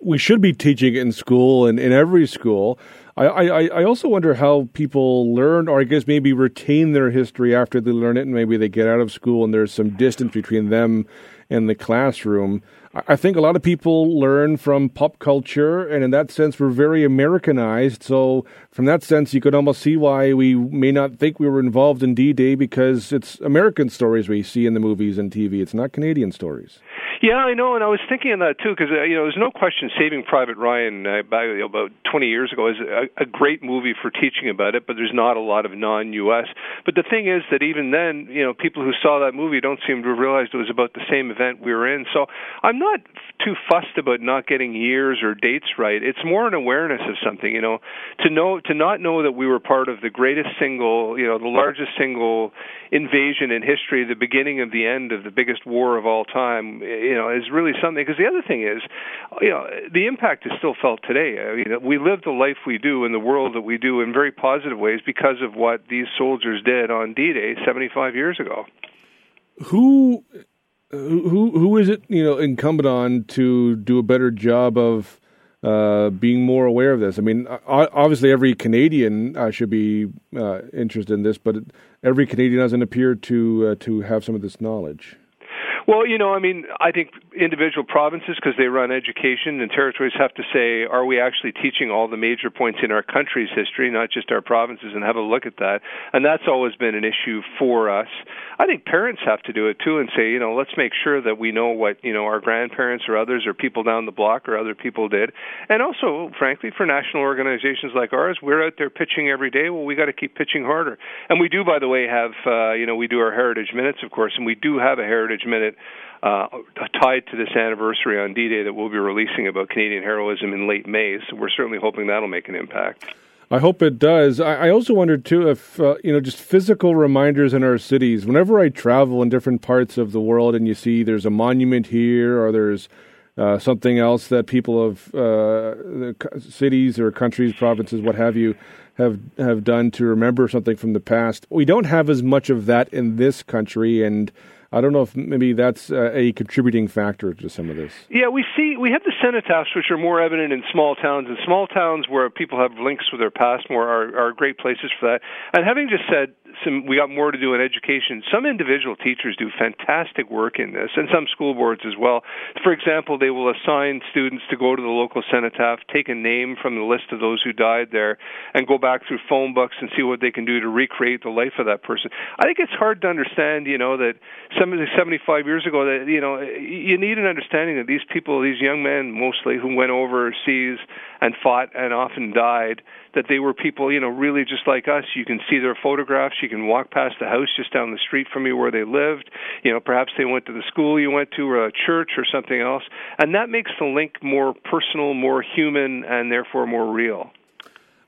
we should be teaching it in school and in every school. I, I, I also wonder how people learn, or I guess maybe retain their history after they learn it, and maybe they get out of school and there's some distance between them and the classroom. I think a lot of people learn from pop culture, and in that sense, we're very Americanized. So, from that sense, you could almost see why we may not think we were involved in D Day because it's American stories we see in the movies and TV. It's not Canadian stories. Yeah, I know, and I was thinking of that too because uh, you know there's no question Saving Private Ryan uh, back, you know, about 20 years ago is a, a great movie for teaching about it, but there's not a lot of non-U.S. But the thing is that even then, you know, people who saw that movie don't seem to have realized it was about the same event we were in. So I'm not too fussed about not getting years or dates right. It's more an awareness of something, you know, to know to not know that we were part of the greatest single, you know, the largest single invasion in history, the beginning of the end of the biggest war of all time you know, is really something. Because the other thing is, you know, the impact is still felt today. I mean, we live the life we do in the world that we do in very positive ways because of what these soldiers did on D-Day 75 years ago. Who, who, who is it? You know, incumbent on to do a better job of. Uh, being more aware of this. I mean, obviously, every Canadian uh, should be uh, interested in this, but every Canadian doesn't appear to uh, to have some of this knowledge. Well, you know, I mean, I think individual provinces, because they run education, and territories have to say, are we actually teaching all the major points in our country's history, not just our provinces, and have a look at that. And that's always been an issue for us. I think parents have to do it too, and say, you know, let's make sure that we know what you know our grandparents or others or people down the block or other people did. And also, frankly, for national organizations like ours, we're out there pitching every day. Well, we got to keep pitching harder. And we do, by the way, have uh, you know, we do our heritage minutes, of course, and we do have a heritage minute uh, tied to this anniversary on D-Day that we'll be releasing about Canadian heroism in late May. So we're certainly hoping that'll make an impact. I hope it does. I, I also wondered too if uh, you know just physical reminders in our cities. Whenever I travel in different parts of the world, and you see there's a monument here or there's uh, something else that people of uh, cities or countries, provinces, what have you, have have done to remember something from the past. We don't have as much of that in this country, and I don't know if maybe that's uh, a contributing factor to some of this. Yeah, we see we have the cenotaphs, which are more evident in small towns, and small towns where people have links with their past more are, are great places for that. And having just said some we got more to do in education. Some individual teachers do fantastic work in this, and some school boards as well. For example, they will assign students to go to the local cenotaph, take a name from the list of those who died there, and go back through phone books and see what they can do to recreate the life of that person. I think it's hard to understand, you know, that some of the 75 years ago, that you know, you need an understanding that these people, these young men mostly, who went overseas and fought and often died that they were people, you know, really just like us. You can see their photographs. You can walk past the house just down the street from you where they lived. You know, perhaps they went to the school you went to or a church or something else. And that makes the link more personal, more human, and therefore more real.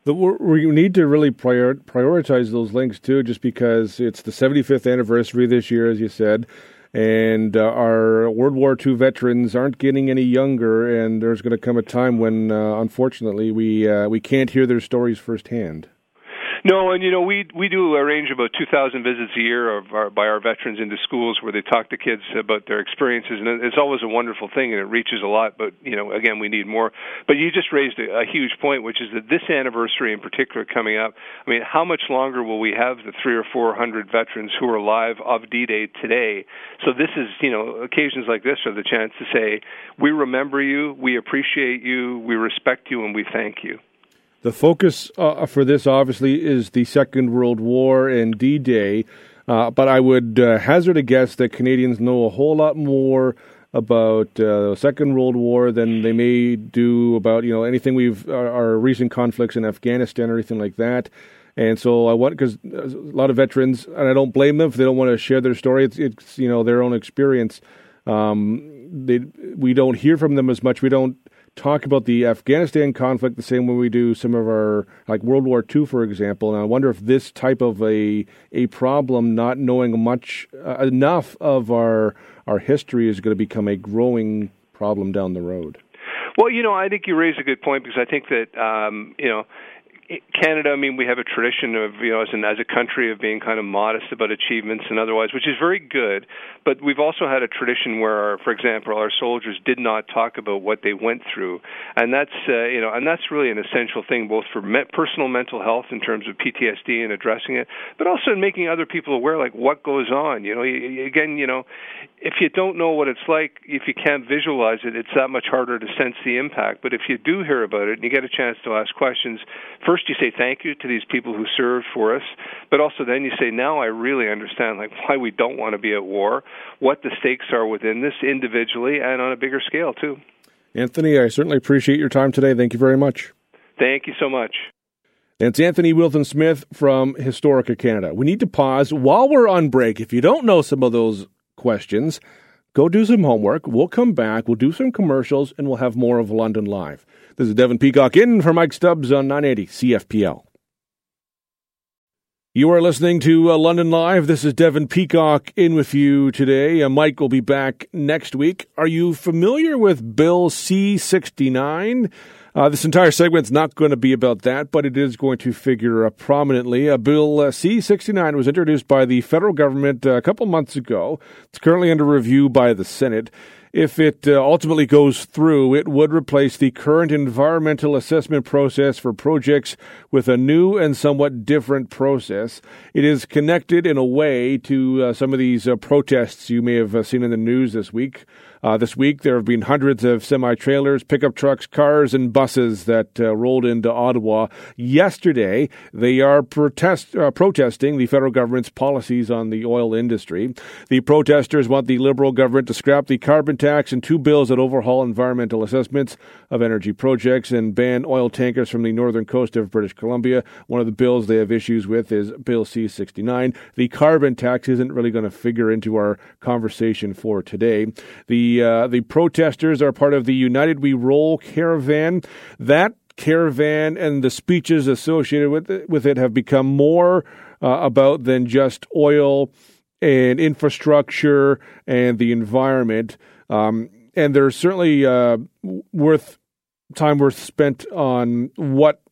We need to really prior, prioritize those links too, just because it's the 75th anniversary this year, as you said and uh, our World War II veterans aren't getting any younger, and there's going to come a time when, uh, unfortunately, we uh, we can't hear their stories firsthand. No, and you know we we do arrange about 2,000 visits a year of our, by our veterans into schools where they talk to kids about their experiences, and it's always a wonderful thing, and it reaches a lot. But you know, again, we need more. But you just raised a, a huge point, which is that this anniversary in particular coming up. I mean, how much longer will we have the three or four hundred veterans who are alive of D-Day today? So this is you know occasions like this are the chance to say we remember you, we appreciate you, we respect you, and we thank you. The focus uh, for this, obviously, is the Second World War and D Day. Uh, but I would uh, hazard a guess that Canadians know a whole lot more about uh, the Second World War than they may do about you know anything we've our, our recent conflicts in Afghanistan or anything like that. And so I want because a lot of veterans, and I don't blame them if they don't want to share their story. It's, it's you know their own experience. Um, they we don't hear from them as much. We don't talk about the Afghanistan conflict the same way we do some of our like World War II, for example. And I wonder if this type of a a problem, not knowing much uh, enough of our our history, is going to become a growing problem down the road. Well, you know, I think you raise a good point because I think that um, you know Canada, I mean, we have a tradition of, you know, as, an, as a country of being kind of modest about achievements and otherwise, which is very good. But we've also had a tradition where, our, for example, our soldiers did not talk about what they went through, and that's, uh, you know, and that's really an essential thing, both for me- personal mental health in terms of PTSD and addressing it, but also in making other people aware, like what goes on. You know, again, you know, if you don't know what it's like, if you can't visualize it, it's that much harder to sense the impact. But if you do hear about it and you get a chance to ask questions, first you say thank you to these people who served for us, but also then you say now I really understand like why we don't want to be at war, what the stakes are within this individually and on a bigger scale too. Anthony, I certainly appreciate your time today. Thank you very much. Thank you so much. It's Anthony Wilson Smith from Historica Canada. We need to pause while we're on break. If you don't know some of those questions, go do some homework. We'll come back, we'll do some commercials, and we'll have more of London Live. This is Devin Peacock in for Mike Stubbs on 980 CFPL. You are listening to uh, London Live. This is Devin Peacock in with you today. Uh, Mike will be back next week. Are you familiar with Bill C 69? Uh, this entire segment's not going to be about that, but it is going to figure uh, prominently. Uh, Bill uh, C 69 was introduced by the federal government uh, a couple months ago. It's currently under review by the Senate. If it uh, ultimately goes through, it would replace the current environmental assessment process for projects with a new and somewhat different process. It is connected in a way to some of these protests you may have seen in the news this week. Uh, this week, there have been hundreds of semi trailers, pickup trucks, cars, and buses that uh, rolled into Ottawa yesterday. They are protest, uh, protesting the federal government's policies on the oil industry. The protesters want the Liberal government to scrap the carbon tax and two bills that overhaul environmental assessments of energy projects and ban oil tankers from the northern coast of British Columbia. One of the bills they have issues with is Bill C 69. The carbon tax isn't really going to figure into our conversation for today. The uh, the protesters are part of the United We Roll caravan. That caravan and the speeches associated with it, with it have become more uh, about than just oil and infrastructure and the environment. Um, and there's certainly uh, worth time worth spent on what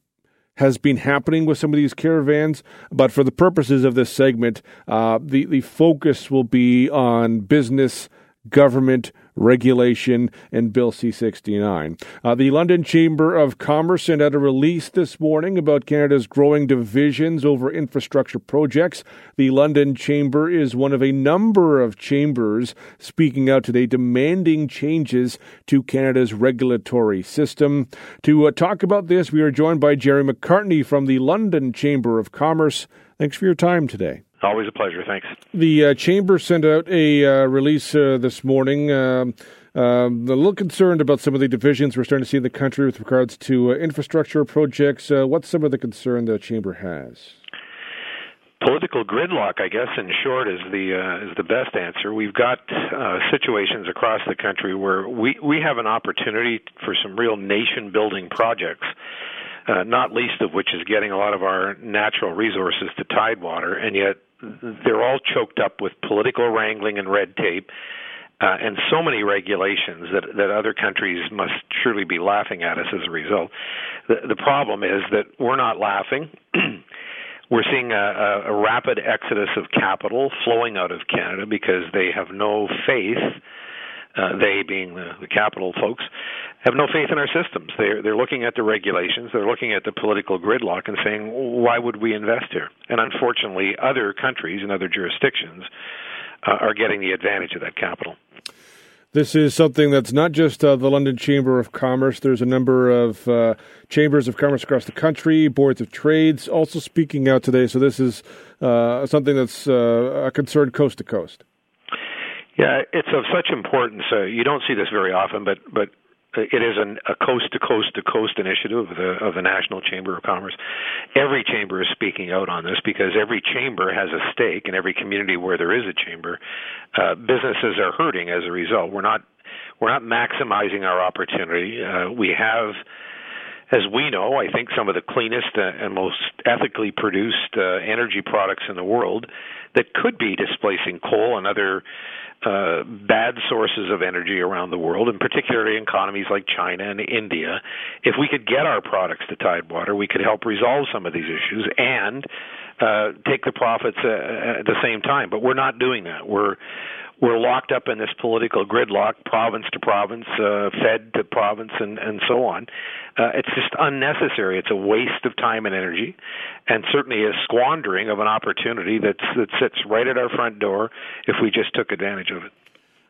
has been happening with some of these caravans. But for the purposes of this segment, uh, the the focus will be on business, government, regulation, and Bill C 69. Uh, the London Chamber of Commerce sent out a release this morning about Canada's growing divisions over infrastructure projects. The London Chamber is one of a number of chambers speaking out today demanding changes to Canada's regulatory system. To uh, talk about this, we are joined by Gerry Macartney from the London Chamber of Commerce. Thanks for your time today. Always a pleasure. Thanks. The uh, chamber sent out a uh, release uh, this morning. Um, um, a little concerned about some of the divisions we're starting to see in the country with regards to uh, infrastructure projects. Uh, what's some of the concern the chamber has? Political gridlock, I guess, in short, is the uh, is the best answer. We've got situations across the country where we we have an opportunity for some real nation building projects uh, not least of which is getting a lot of our natural resources to Tidewater, and yet they're all choked up with political wrangling and red tape. Uh, and so many regulations that that other countries must surely be laughing at us as a result. The, the problem is that we're not laughing. we're seeing a, a, rapid exodus of capital flowing out of Canada because they have no faith uh, they being the, the capital folks, have no faith in our systems. They're they're looking at the regulations, they're looking at the political gridlock, and saying, why would we invest here? And unfortunately, other countries and other jurisdictions uh, are getting the advantage of that capital. This is something that's not just uh, the London Chamber of Commerce. There's a number of uh, chambers of commerce across the country, boards of trades, also speaking out today. So this is uh, something that's uh, a concern coast to coast. Yeah, it's of such importance. Uh, you don't see this very often, but but it is an, a coast to coast to coast initiative of the of the National Chamber of Commerce. Every chamber is speaking out on this because every chamber has a stake, and every community where there is a chamber, uh, businesses are hurting as a result. We're not we're not maximizing our opportunity. Uh, we have as we know, I think some of the cleanest and most ethically produced uh, energy products in the world that could be displacing coal and other uh, bad sources of energy around the world, and particularly economies like China and India. If we could get our products to Tidewater, we could help resolve some of these issues and uh, take the profits uh, at the same time. But we're not doing that. We're we're locked up in this political gridlock, province to province, uh, Fed to province, and, and so on. Uh, it's just unnecessary. It's a waste of time and energy, and certainly a squandering of an opportunity that's, that sits right at our front door if we just took advantage of it.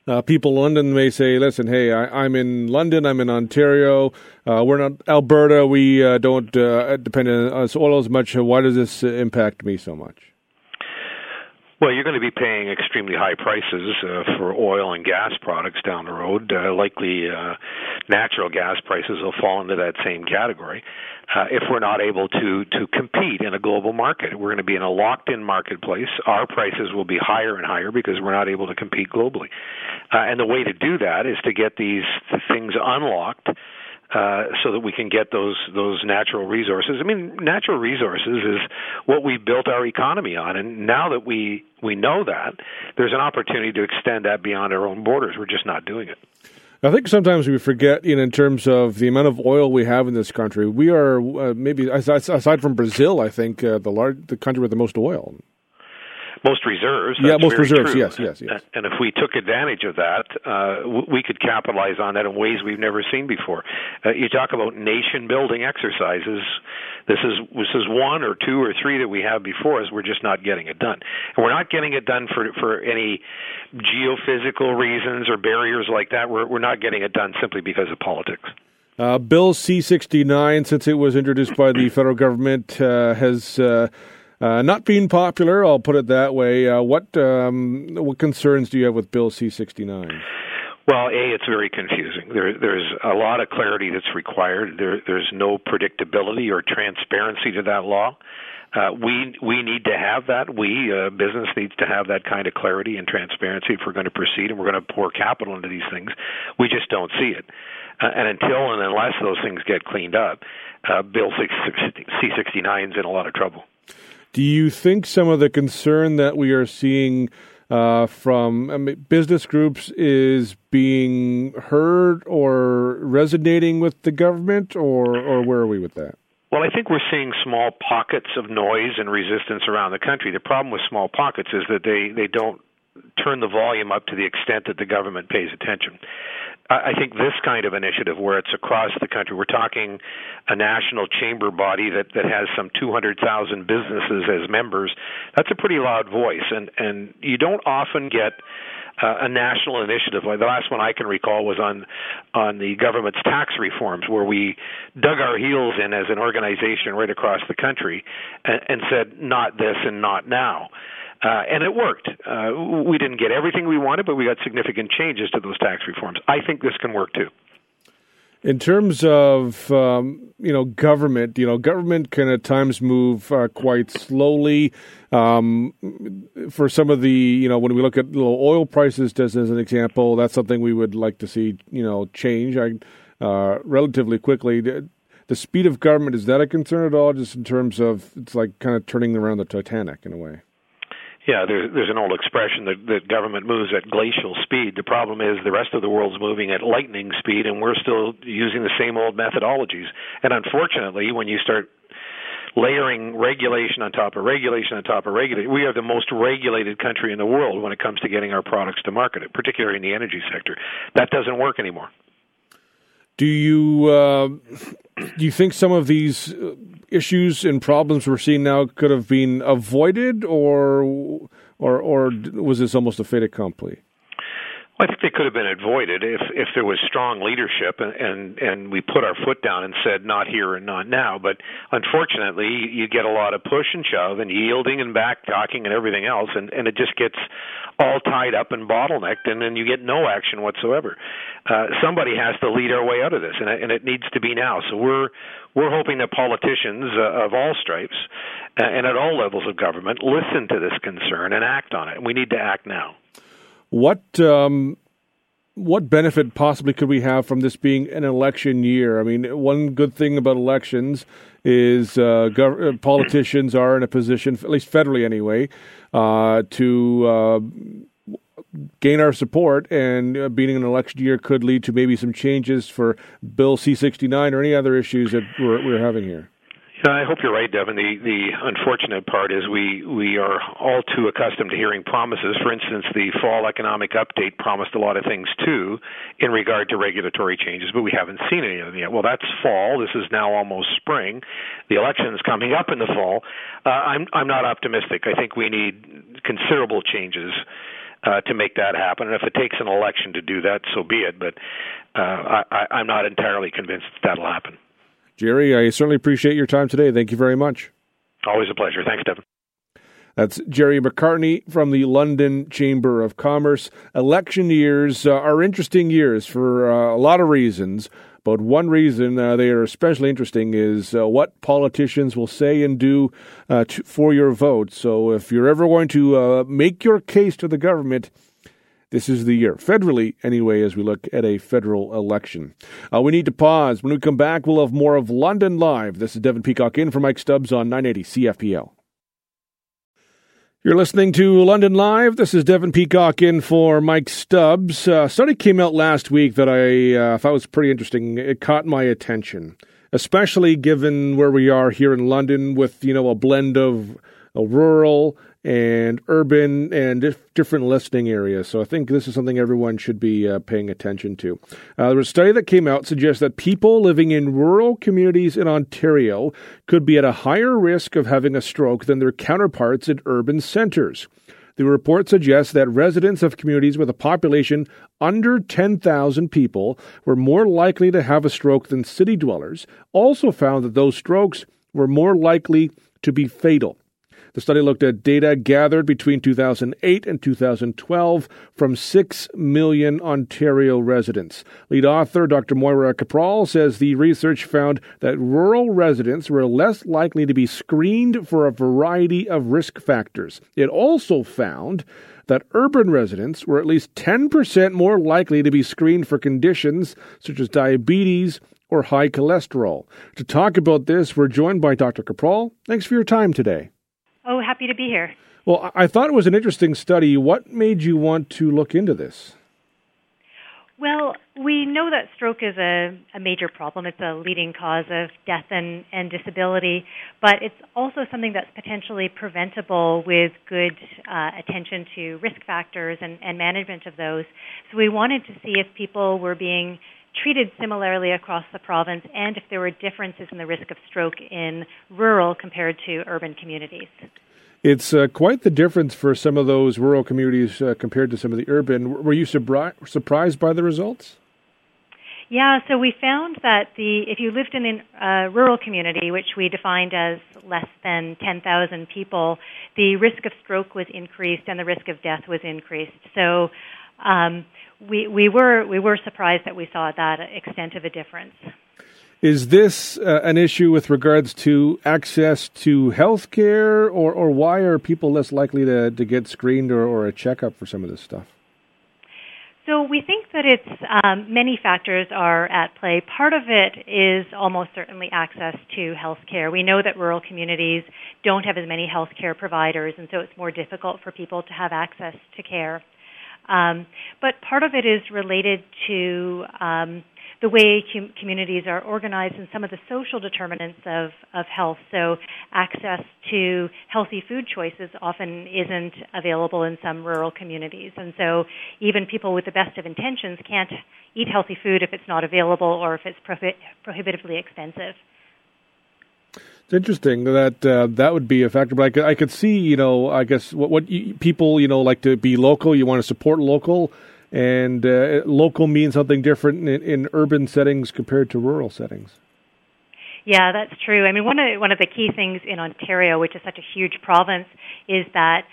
Uh, people in London may say, "Listen, hey, I, am in London. I'm in Ontario. Uh, we're not Alberta. We uh, don't uh, depend on oil as much. Why does this impact me so much?" Well, you're going to be paying extremely high prices uh, for oil and gas products down the road. Uh, likely, uh, natural gas prices will fall into that same category. Uh, if we're not able to to compete in a global market, we're going to be in a locked-in marketplace. Our prices will be higher and higher because we're not able to compete globally. Uh, and the way to do that is to get these things unlocked uh, so that we can get those those natural resources. I mean, natural resources is what we built our economy on, and now that we we know that, there's an opportunity to extend that beyond our own borders. We're just not doing it. I think sometimes we forget, you know, in terms of the amount of oil we have in this country. We are uh, maybe aside from Brazil, I think uh, the large the country with the most oil. Most reserves. yeah, most reserves. True. Yes, yes, yes. And if we took advantage of that, uh, we could capitalize on that in ways we've never seen before. Uh, you talk about nation-building exercises. This is this is one or two or three that we have before us. We're just not getting it done, and we're not getting it done for for any geophysical reasons or barriers like that. We're we're not getting it done simply because of politics. Uh, Bill C sixty nine, since it was introduced by the federal government, uh, has uh, not being popular, I'll put it that way. Uh, what um, what concerns do you have with Bill C sixty nine? Well, a it's very confusing. There, there's a lot of clarity that's required. There, there's no predictability or transparency to that law. Uh, we we need to have that. We uh, business needs to have that kind of clarity and transparency if we're going to proceed and we're going to pour capital into these things. We just don't see it, uh, and until and unless those things get cleaned up, uh, Bill C sixty nine is in a lot of trouble. Do you think some of the concern that we are seeing uh, from I mean, business groups is being heard or resonating with the government, or, or where are we with that? Well, I think we're seeing small pockets of noise and resistance around the country. The problem with small pockets is that they, they don't turn the volume up to the extent that the government pays attention. I think this kind of initiative, where it's across the country, we're talking a national chamber body that, that has some 200,000 businesses as members. That's a pretty loud voice, and and you don't often get uh, a national initiative. Like the last one I can recall was on on the government's tax reforms, where we dug our heels in as an organization right across the country and, and said, "Not this and not now." Uh, and it worked. Uh, we didn't get everything we wanted, but we got significant changes to those tax reforms. I think this can work too. In terms of um, you know government, you know government can at times move uh, quite slowly. Um, for some of the you know when we look at little oil prices, just as an example, that's something we would like to see you know change uh, relatively quickly. The speed of government is that a concern at all? Just in terms of it's like kind of turning around the Titanic in a way. Yeah, there's there's an old expression that that government moves at glacial speed. The problem is the rest of the world's moving at lightning speed, and we're still using the same old methodologies. And unfortunately, when you start layering regulation on top of regulation on top of regulation. We are the most regulated country in the world when it comes to getting our products to market, particularly in the energy sector. That doesn't work anymore. Do you uh, do you think some of these uh, issues and problems we're seeing now could have been avoided, or or or was this almost a fait accompli? Well, I think they could have been avoided if if there was strong leadership and and and we put our foot down and said not here and not now. But unfortunately, you get a lot of push and shove and yielding and back talking and everything else, and and it just gets all tied up and bottlenecked, and then you get no action whatsoever. Uh, somebody has to lead our way out of this, and and it needs to be now. So we're we're hoping that politicians uh, of all stripes uh, and at all levels of government listen to this concern and act on it. We need to act now. What um, what benefit possibly could we have from this being an election year? I mean, one good thing about elections is uh, gov- uh, politicians are in a position, at least federally anyway, uh, to uh, gain our support. And uh, being an election year could lead to maybe some changes for Bill C sixty nine or any other issues that we're, we're having here. Yeah, I hope you're right, Devin. The the unfortunate part is we we are all too accustomed to hearing promises. For instance, the fall economic update promised a lot of things too in regard to regulatory changes, but we haven't seen any of them yet. Well, that's fall. This is now almost spring. The election is coming up in the fall. Uh, I'm I'm not optimistic. I think we need considerable changes uh, to make that happen. And if it takes an election to do that, so be it. But uh, I, I'm not entirely convinced that'll happen. Jerry, I certainly appreciate your time today. Thank you very much. Always a pleasure. Thanks, Devin. That's Gerry Macartney from the London Chamber of Commerce. Election years uh, are interesting years for uh, a lot of reasons, but one reason uh, they are especially interesting is uh, what politicians will say and do uh, to, for your vote. So if you're ever going to uh, make your case to the government, this is the year, federally anyway, as we look at a federal election. Uh, we need to pause. When we come back, we'll have more of London Live. This is Devin Peacock in for Mike Stubbs on 980 CFPL. You're listening to London Live. This is Devin Peacock in for Mike Stubbs. Uh, a study came out last week that I uh, thought was pretty interesting. It caught my attention, especially given where we are here in London with, you know, a blend of a rural and urban and different listing areas. So I think this is something everyone should be uh, paying attention to. Uh, there was a study that came out suggests that people living in rural communities in Ontario could be at a higher risk of having a stroke than their counterparts in urban centres. The report suggests that residents of communities with a population under 10,000 people were more likely to have a stroke than city dwellers, also found that those strokes were more likely to be fatal. The study looked at data gathered between 2008 and 2012 from 6 million Ontario residents. Lead author Dr. Moira Kapral says the research found that rural residents were less likely to be screened for a variety of risk factors. It also found that urban residents were at least 10% more likely to be screened for conditions such as diabetes or high cholesterol. To talk about this, we're joined by Dr. Kapral. Thanks for your time today. Oh, happy to be here. Well, I thought it was an interesting study. What made you want to look into this? Well, we know that stroke is a, a, major problem. It's a leading cause of death and, and disability, but it's also something that's potentially preventable with good uh, attention to risk factors and, and management of those. So we wanted to see if people were being treated similarly across the province and if there were differences in the risk of stroke in rural compared to urban communities. It's uh, quite the difference for some of those rural communities uh, compared to some of the urban. Were you surpri- surprised by the results? Yeah, so we found that the if you lived in a rural community, which we defined as less than 10,000 people, the risk of stroke was increased and the risk of death was increased. So um, we, we were we were surprised that we saw that extent of a difference. Is this uh, an issue with regards to access to health care, or, or why are people less likely to, to get screened or, or a checkup for some of this stuff? So we think that it's um, many factors are at play. Part of it is almost certainly access to health care. We know that rural communities don't have as many health care providers, and so it's more difficult for people to have access to care. Um, but part of it is related to um, the way com- communities are organized and some of the social determinants of, of health. So, access to healthy food choices often isn't available in some rural communities. And so, even people with the best of intentions can't eat healthy food if it's not available or if it's prohi- prohibitively expensive. It's interesting that uh, that would be a factor, but I could, I could see, you know, I guess what, what you, people, you know, like to be local. You want to support local, and uh, local means something different in, in urban settings compared to rural settings. Yeah, that's true. I mean, one of one of the key things in Ontario, which is such a huge province, is that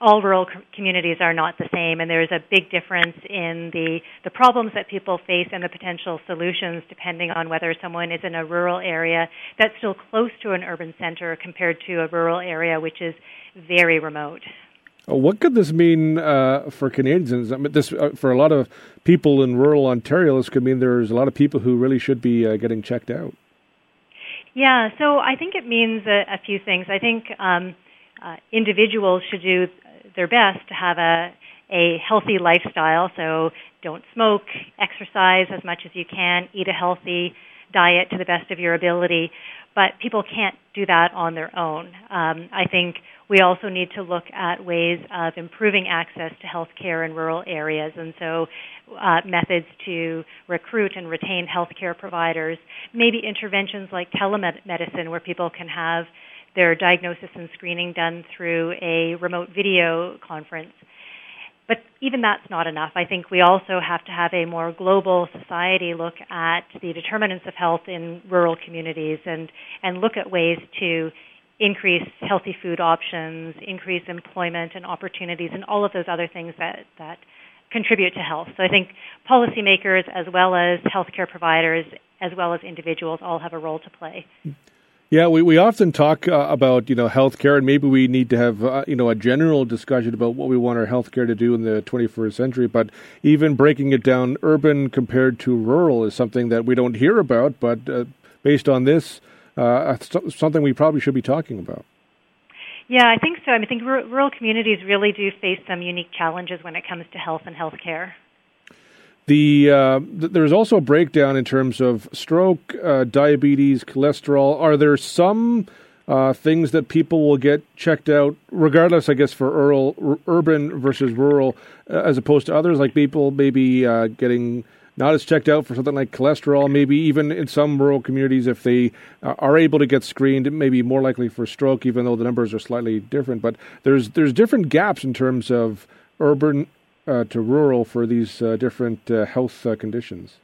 all rural communities are not the same, and there's a big difference in the, the problems that people face and the potential solutions depending on whether someone is in a rural area that's still close to an urban center compared to a rural area which is very remote. What could this mean uh, for Canadians? I mean, this uh, for a lot of people in rural Ontario. This could mean there's a lot of people who really should be uh, getting checked out. Yeah, so I think it means a, a few things. I think um, uh, individuals should do their best to have a a healthy lifestyle. So don't smoke, exercise as much as you can, eat a healthy diet to the best of your ability. But people can't do that on their own. Um, I think we also need to look at ways of improving access to health care in rural areas, and so uh, methods to recruit and retain healthcare providers, maybe interventions like telemedicine, where people can have their diagnosis and screening done through a remote video conference. But even that's not enough. I think we also have to have a more global society look at the determinants of health in rural communities and, and look at ways to increase healthy food options, increase employment and opportunities, and all of those other things that, that contribute to health. So I think policymakers, as well as healthcare providers, as well as individuals, all have a role to play. Yeah, we, we often talk uh, about you know healthcare, and maybe we need to have uh, you know a general discussion about what we want our healthcare to do in the 21st century. But even breaking it down, urban compared to rural is something that we don't hear about. But uh, based on this, uh, something we probably should be talking about. Yeah, I think so. I, mean, I think rural communities really do face some unique challenges when it comes to health and healthcare. The uh, th- there's also a breakdown in terms of stroke, uh, diabetes, cholesterol. Are there some uh, things that people will get checked out, regardless, I guess, for rural, r- urban versus rural, uh, as opposed to others, like people maybe uh, getting not as checked out for something like cholesterol, maybe even in some rural communities, if they uh, are able to get screened, it may be more likely for stroke, even though the numbers are slightly different. But there's there's different gaps in terms of urban to rural for these uh, different uh, health uh, conditions.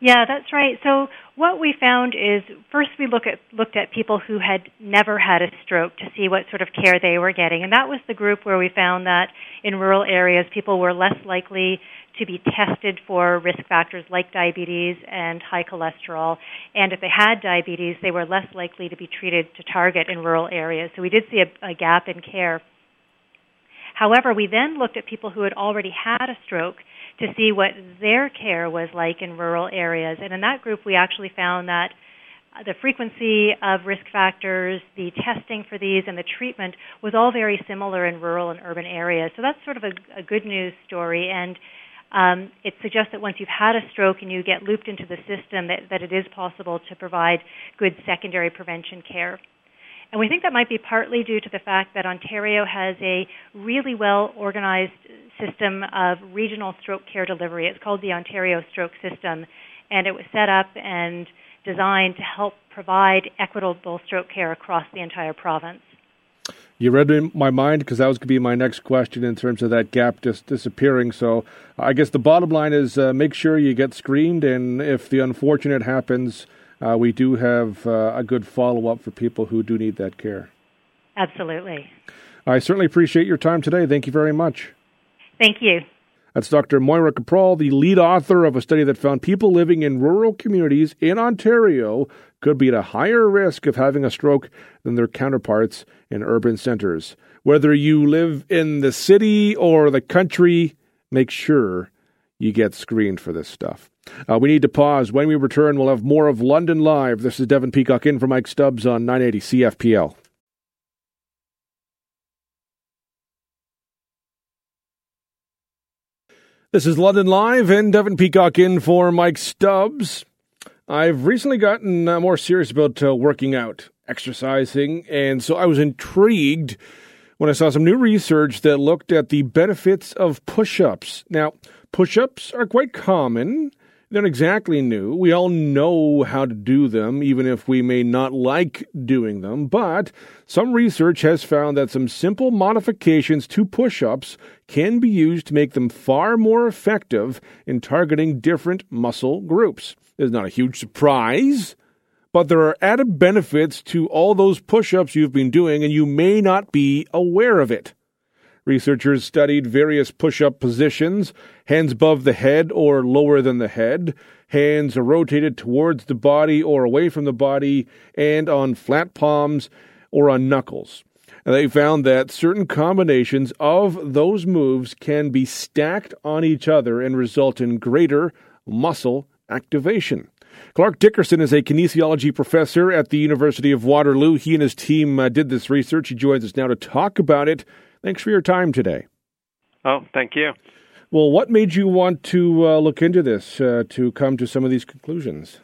Yeah, that's right. So what we found is first we look at looked at people who had never had a stroke to see what sort of care they were getting, and that was the group where we found that in rural areas people were less likely to be tested for risk factors like diabetes and high cholesterol, and if they had diabetes, they were less likely to be treated to target in rural areas. So we did see a, a gap in care. However, we then looked at people who had already had a stroke to see what their care was like in rural areas. And in that group, we actually found that the frequency of risk factors, the testing for these, and the treatment was all very similar in rural and urban areas. So that's sort of a, a good news story. And um, it suggests that once you've had a stroke and you get looped into the system, that, that it is possible to provide good secondary prevention care. And we think that might be partly due to the fact that Ontario has a really well organized system of regional stroke care delivery. It's called the Ontario Stroke System, and it was set up and designed to help provide equitable stroke care across the entire province. You read my mind because that was going to be my next question in terms of that gap just disappearing. So I guess the bottom line is uh, make sure you get screened, and if the unfortunate happens, uh, we do have uh, a good follow up for people who do need that care. Absolutely. I certainly appreciate your time today. Thank you very much. Thank you. That's Dr. Moira Kapral, the lead author of a study that found people living in rural communities in Ontario could be at a higher risk of having a stroke than their counterparts in urban centers. Whether you live in the city or the country, make sure you get screened for this stuff. Uh, we need to pause. When we return, we'll have more of London Live. This is Devin Peacock in for Mike Stubbs on 980 CFPL. This is London Live and Devin Peacock in for Mike Stubbs. I've recently gotten uh, more serious about uh, working out, exercising, and so I was intrigued when I saw some new research that looked at the benefits of push ups. Now, push ups are quite common they're not exactly new. We all know how to do them, even if we may not like doing them. But some research has found that some simple modifications to push ups can be used to make them far more effective in targeting different muscle groups. It's not a huge surprise, but there are added benefits to all those push ups you've been doing, and you may not be aware of it. Researchers studied various push up positions hands above the head or lower than the head, hands rotated towards the body or away from the body, and on flat palms or on knuckles. And they found that certain combinations of those moves can be stacked on each other and result in greater muscle activation. Clark Dickerson is a kinesiology professor at the University of Waterloo. He and his team uh, did this research. He joins us now to talk about it. Thanks for your time today. Oh, thank you. Well, what made you want to uh, look into this uh, to come to some of these conclusions?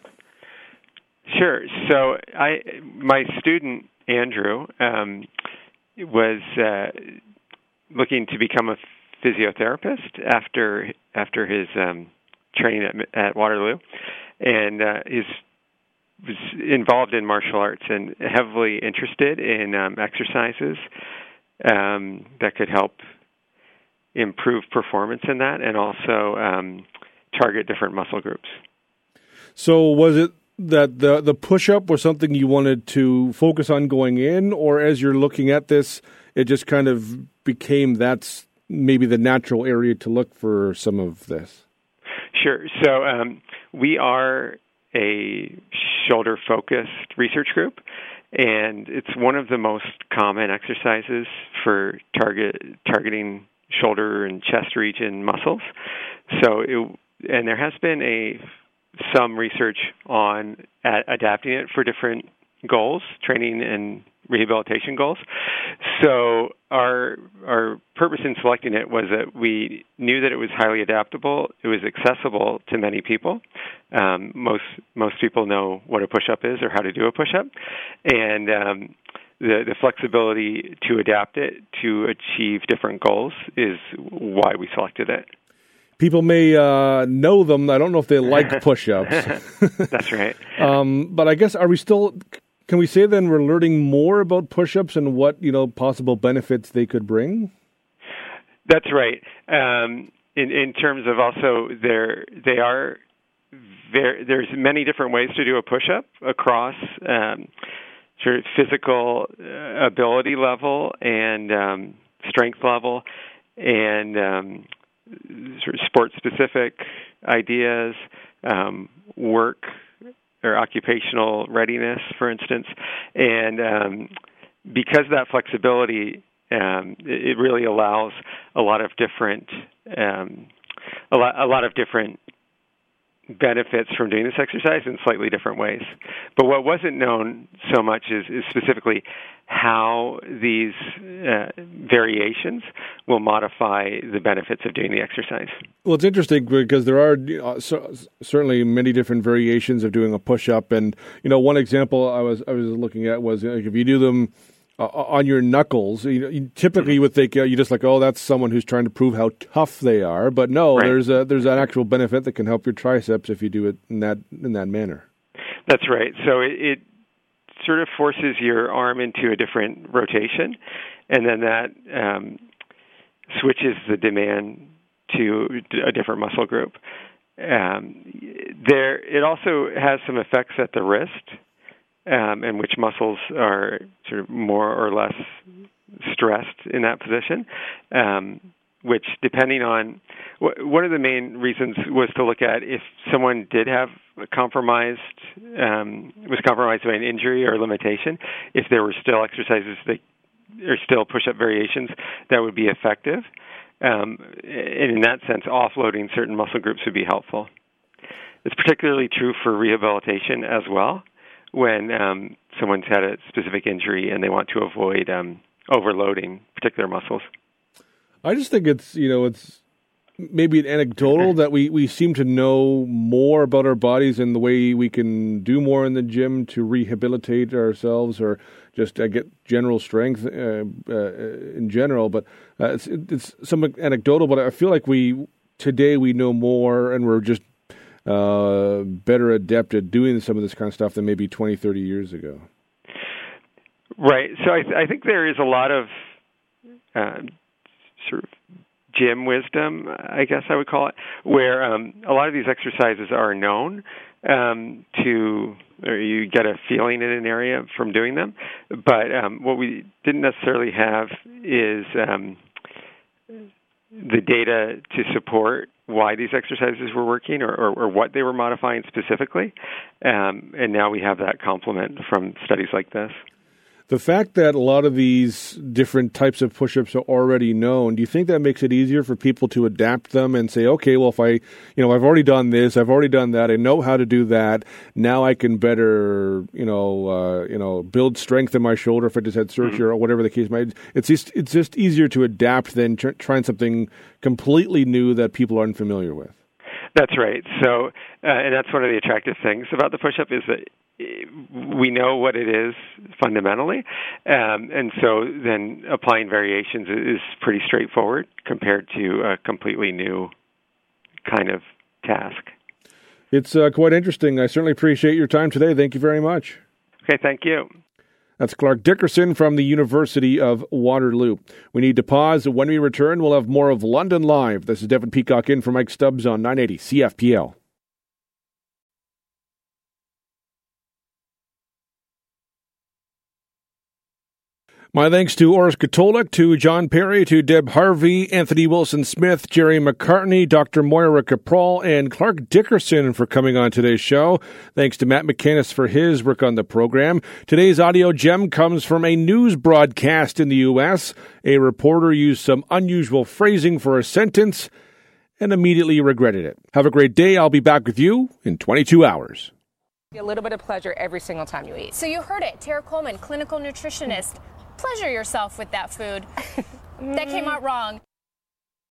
Sure. So, I my student Andrew um, was uh, looking to become a physiotherapist after after his um, training at, at Waterloo, and uh, is was involved in martial arts and heavily interested in um, exercises um, that could help improve performance in that and also um, target different muscle groups. So, was it that the the push up was something you wanted to focus on going in, or as you're looking at this, it just kind of became that's maybe the natural area to look for some of this? Sure. So, um, we are a shoulder focused research group and it's one of the most common exercises for target targeting shoulder and chest region muscles. So, it, and there has been a some research on adapting it for different goals, training and rehabilitation goals. So our our purpose in selecting it was that we knew that it was highly adaptable. It was accessible to many people. Um, most most people know what a push-up is or how to do a push-up, and um, the, the flexibility to adapt it to achieve different goals is why we selected it. People may uh, know them. I don't know if they like push-ups. That's right. um, but I guess are we still? Can we say then we're learning more about push-ups and what you know possible benefits they could bring? That's right. Um, in in terms of also there they are there. There's many different ways to do a push-up across. Um, sort of physical uh, ability level and um, strength level and um, sort of sport specific ideas, um, work or occupational readiness, for instance, and um, because of that flexibility, um, it, it really allows a lot of different um, a lot, a lot of different benefits from doing this exercise in slightly different ways. But what wasn't known so much is, is specifically how these uh, variations will modify the benefits of doing the exercise. Well, it's interesting because there are uh, so, certainly many different variations of doing a push-up, and you know, one example I was I was looking at was like, if you do them uh, on your knuckles. You, know, you typically you would think uh, you just like, oh, that's someone who's trying to prove how tough they are. But no, right. there's a, there's an actual benefit that can help your triceps if you do it in that in that manner. That's right. So it, it sort of forces your arm into a different rotation, and then that um, switches the demand to a different muscle group. Um, there, it also has some effects at the wrist um, and which muscles are sort of more or less stressed in that position. Um, which, depending on one of the main reasons was to look at if someone did have compromised um, was compromised by an injury or limitation, if there were still exercises that or still push-up variations that would be effective. Um, and in that sense, offloading certain muscle groups would be helpful. It's particularly true for rehabilitation as well when um, someone's had a specific injury and they want to avoid um, overloading particular muscles. I just think it's you know it's maybe an anecdotal that we, we seem to know more about our bodies and the way we can do more in the gym to rehabilitate ourselves or just uh, get general strength uh, uh, in general. But uh, it's it's somewhat anecdotal. But I feel like we today we know more and we're just uh, better adept at doing some of this kind of stuff than maybe 20, 30 years ago. Right. So I, th- I think there is a lot of uh, sort of gym wisdom, I guess I would call it, where um, a lot of these exercises are known um, to, or you get a feeling in an area from doing them. But um, what we didn't necessarily have is um, the data to support why these exercises were working or, or, or what they were modifying specifically. Um, and now we have that complement from studies like this. The fact that a lot of these different types of push-ups are already known, do you think that makes it easier for people to adapt them and say, okay, well, if I, you know, I've already done this, I've already done that, I know how to do that. Now I can better, you know, uh, you know, build strength in my shoulder if I just had surgery mm-hmm. or whatever the case might. be. It's just, it's just easier to adapt than tr- trying something completely new that people are unfamiliar with. That's right. So, uh, and that's one of the attractive things about the push-up is that we know what it is fundamentally, um, and so then applying variations is pretty straightforward compared to a completely new kind of task. It's uh, quite interesting. I certainly appreciate your time today. Thank you very much. Okay, thank you. That's Clark Dickerson from the University of Waterloo. We need to pause. When we return, we'll have more of London Live. This is Devin Peacock in for Mike Stubbs on 980 CFPL. My thanks to Orest Katolyk, to John Perry, to Deb Harvey, Anthony Wilson Smith, Gerry Macartney, Dr. Moira Kapral, and Clark Dickerson for coming on today's show. Thanks to Matt McCannis for his work on the program. Today's audio gem comes from a news broadcast in the U.S. A reporter used some unusual phrasing for a sentence and immediately regretted it. Have a great day. I'll be back with you in 22 hours. A little bit of pleasure every single time you eat. So you heard it. Tara Coleman, clinical nutritionist. Pleasure yourself with that food. that came mm. out wrong.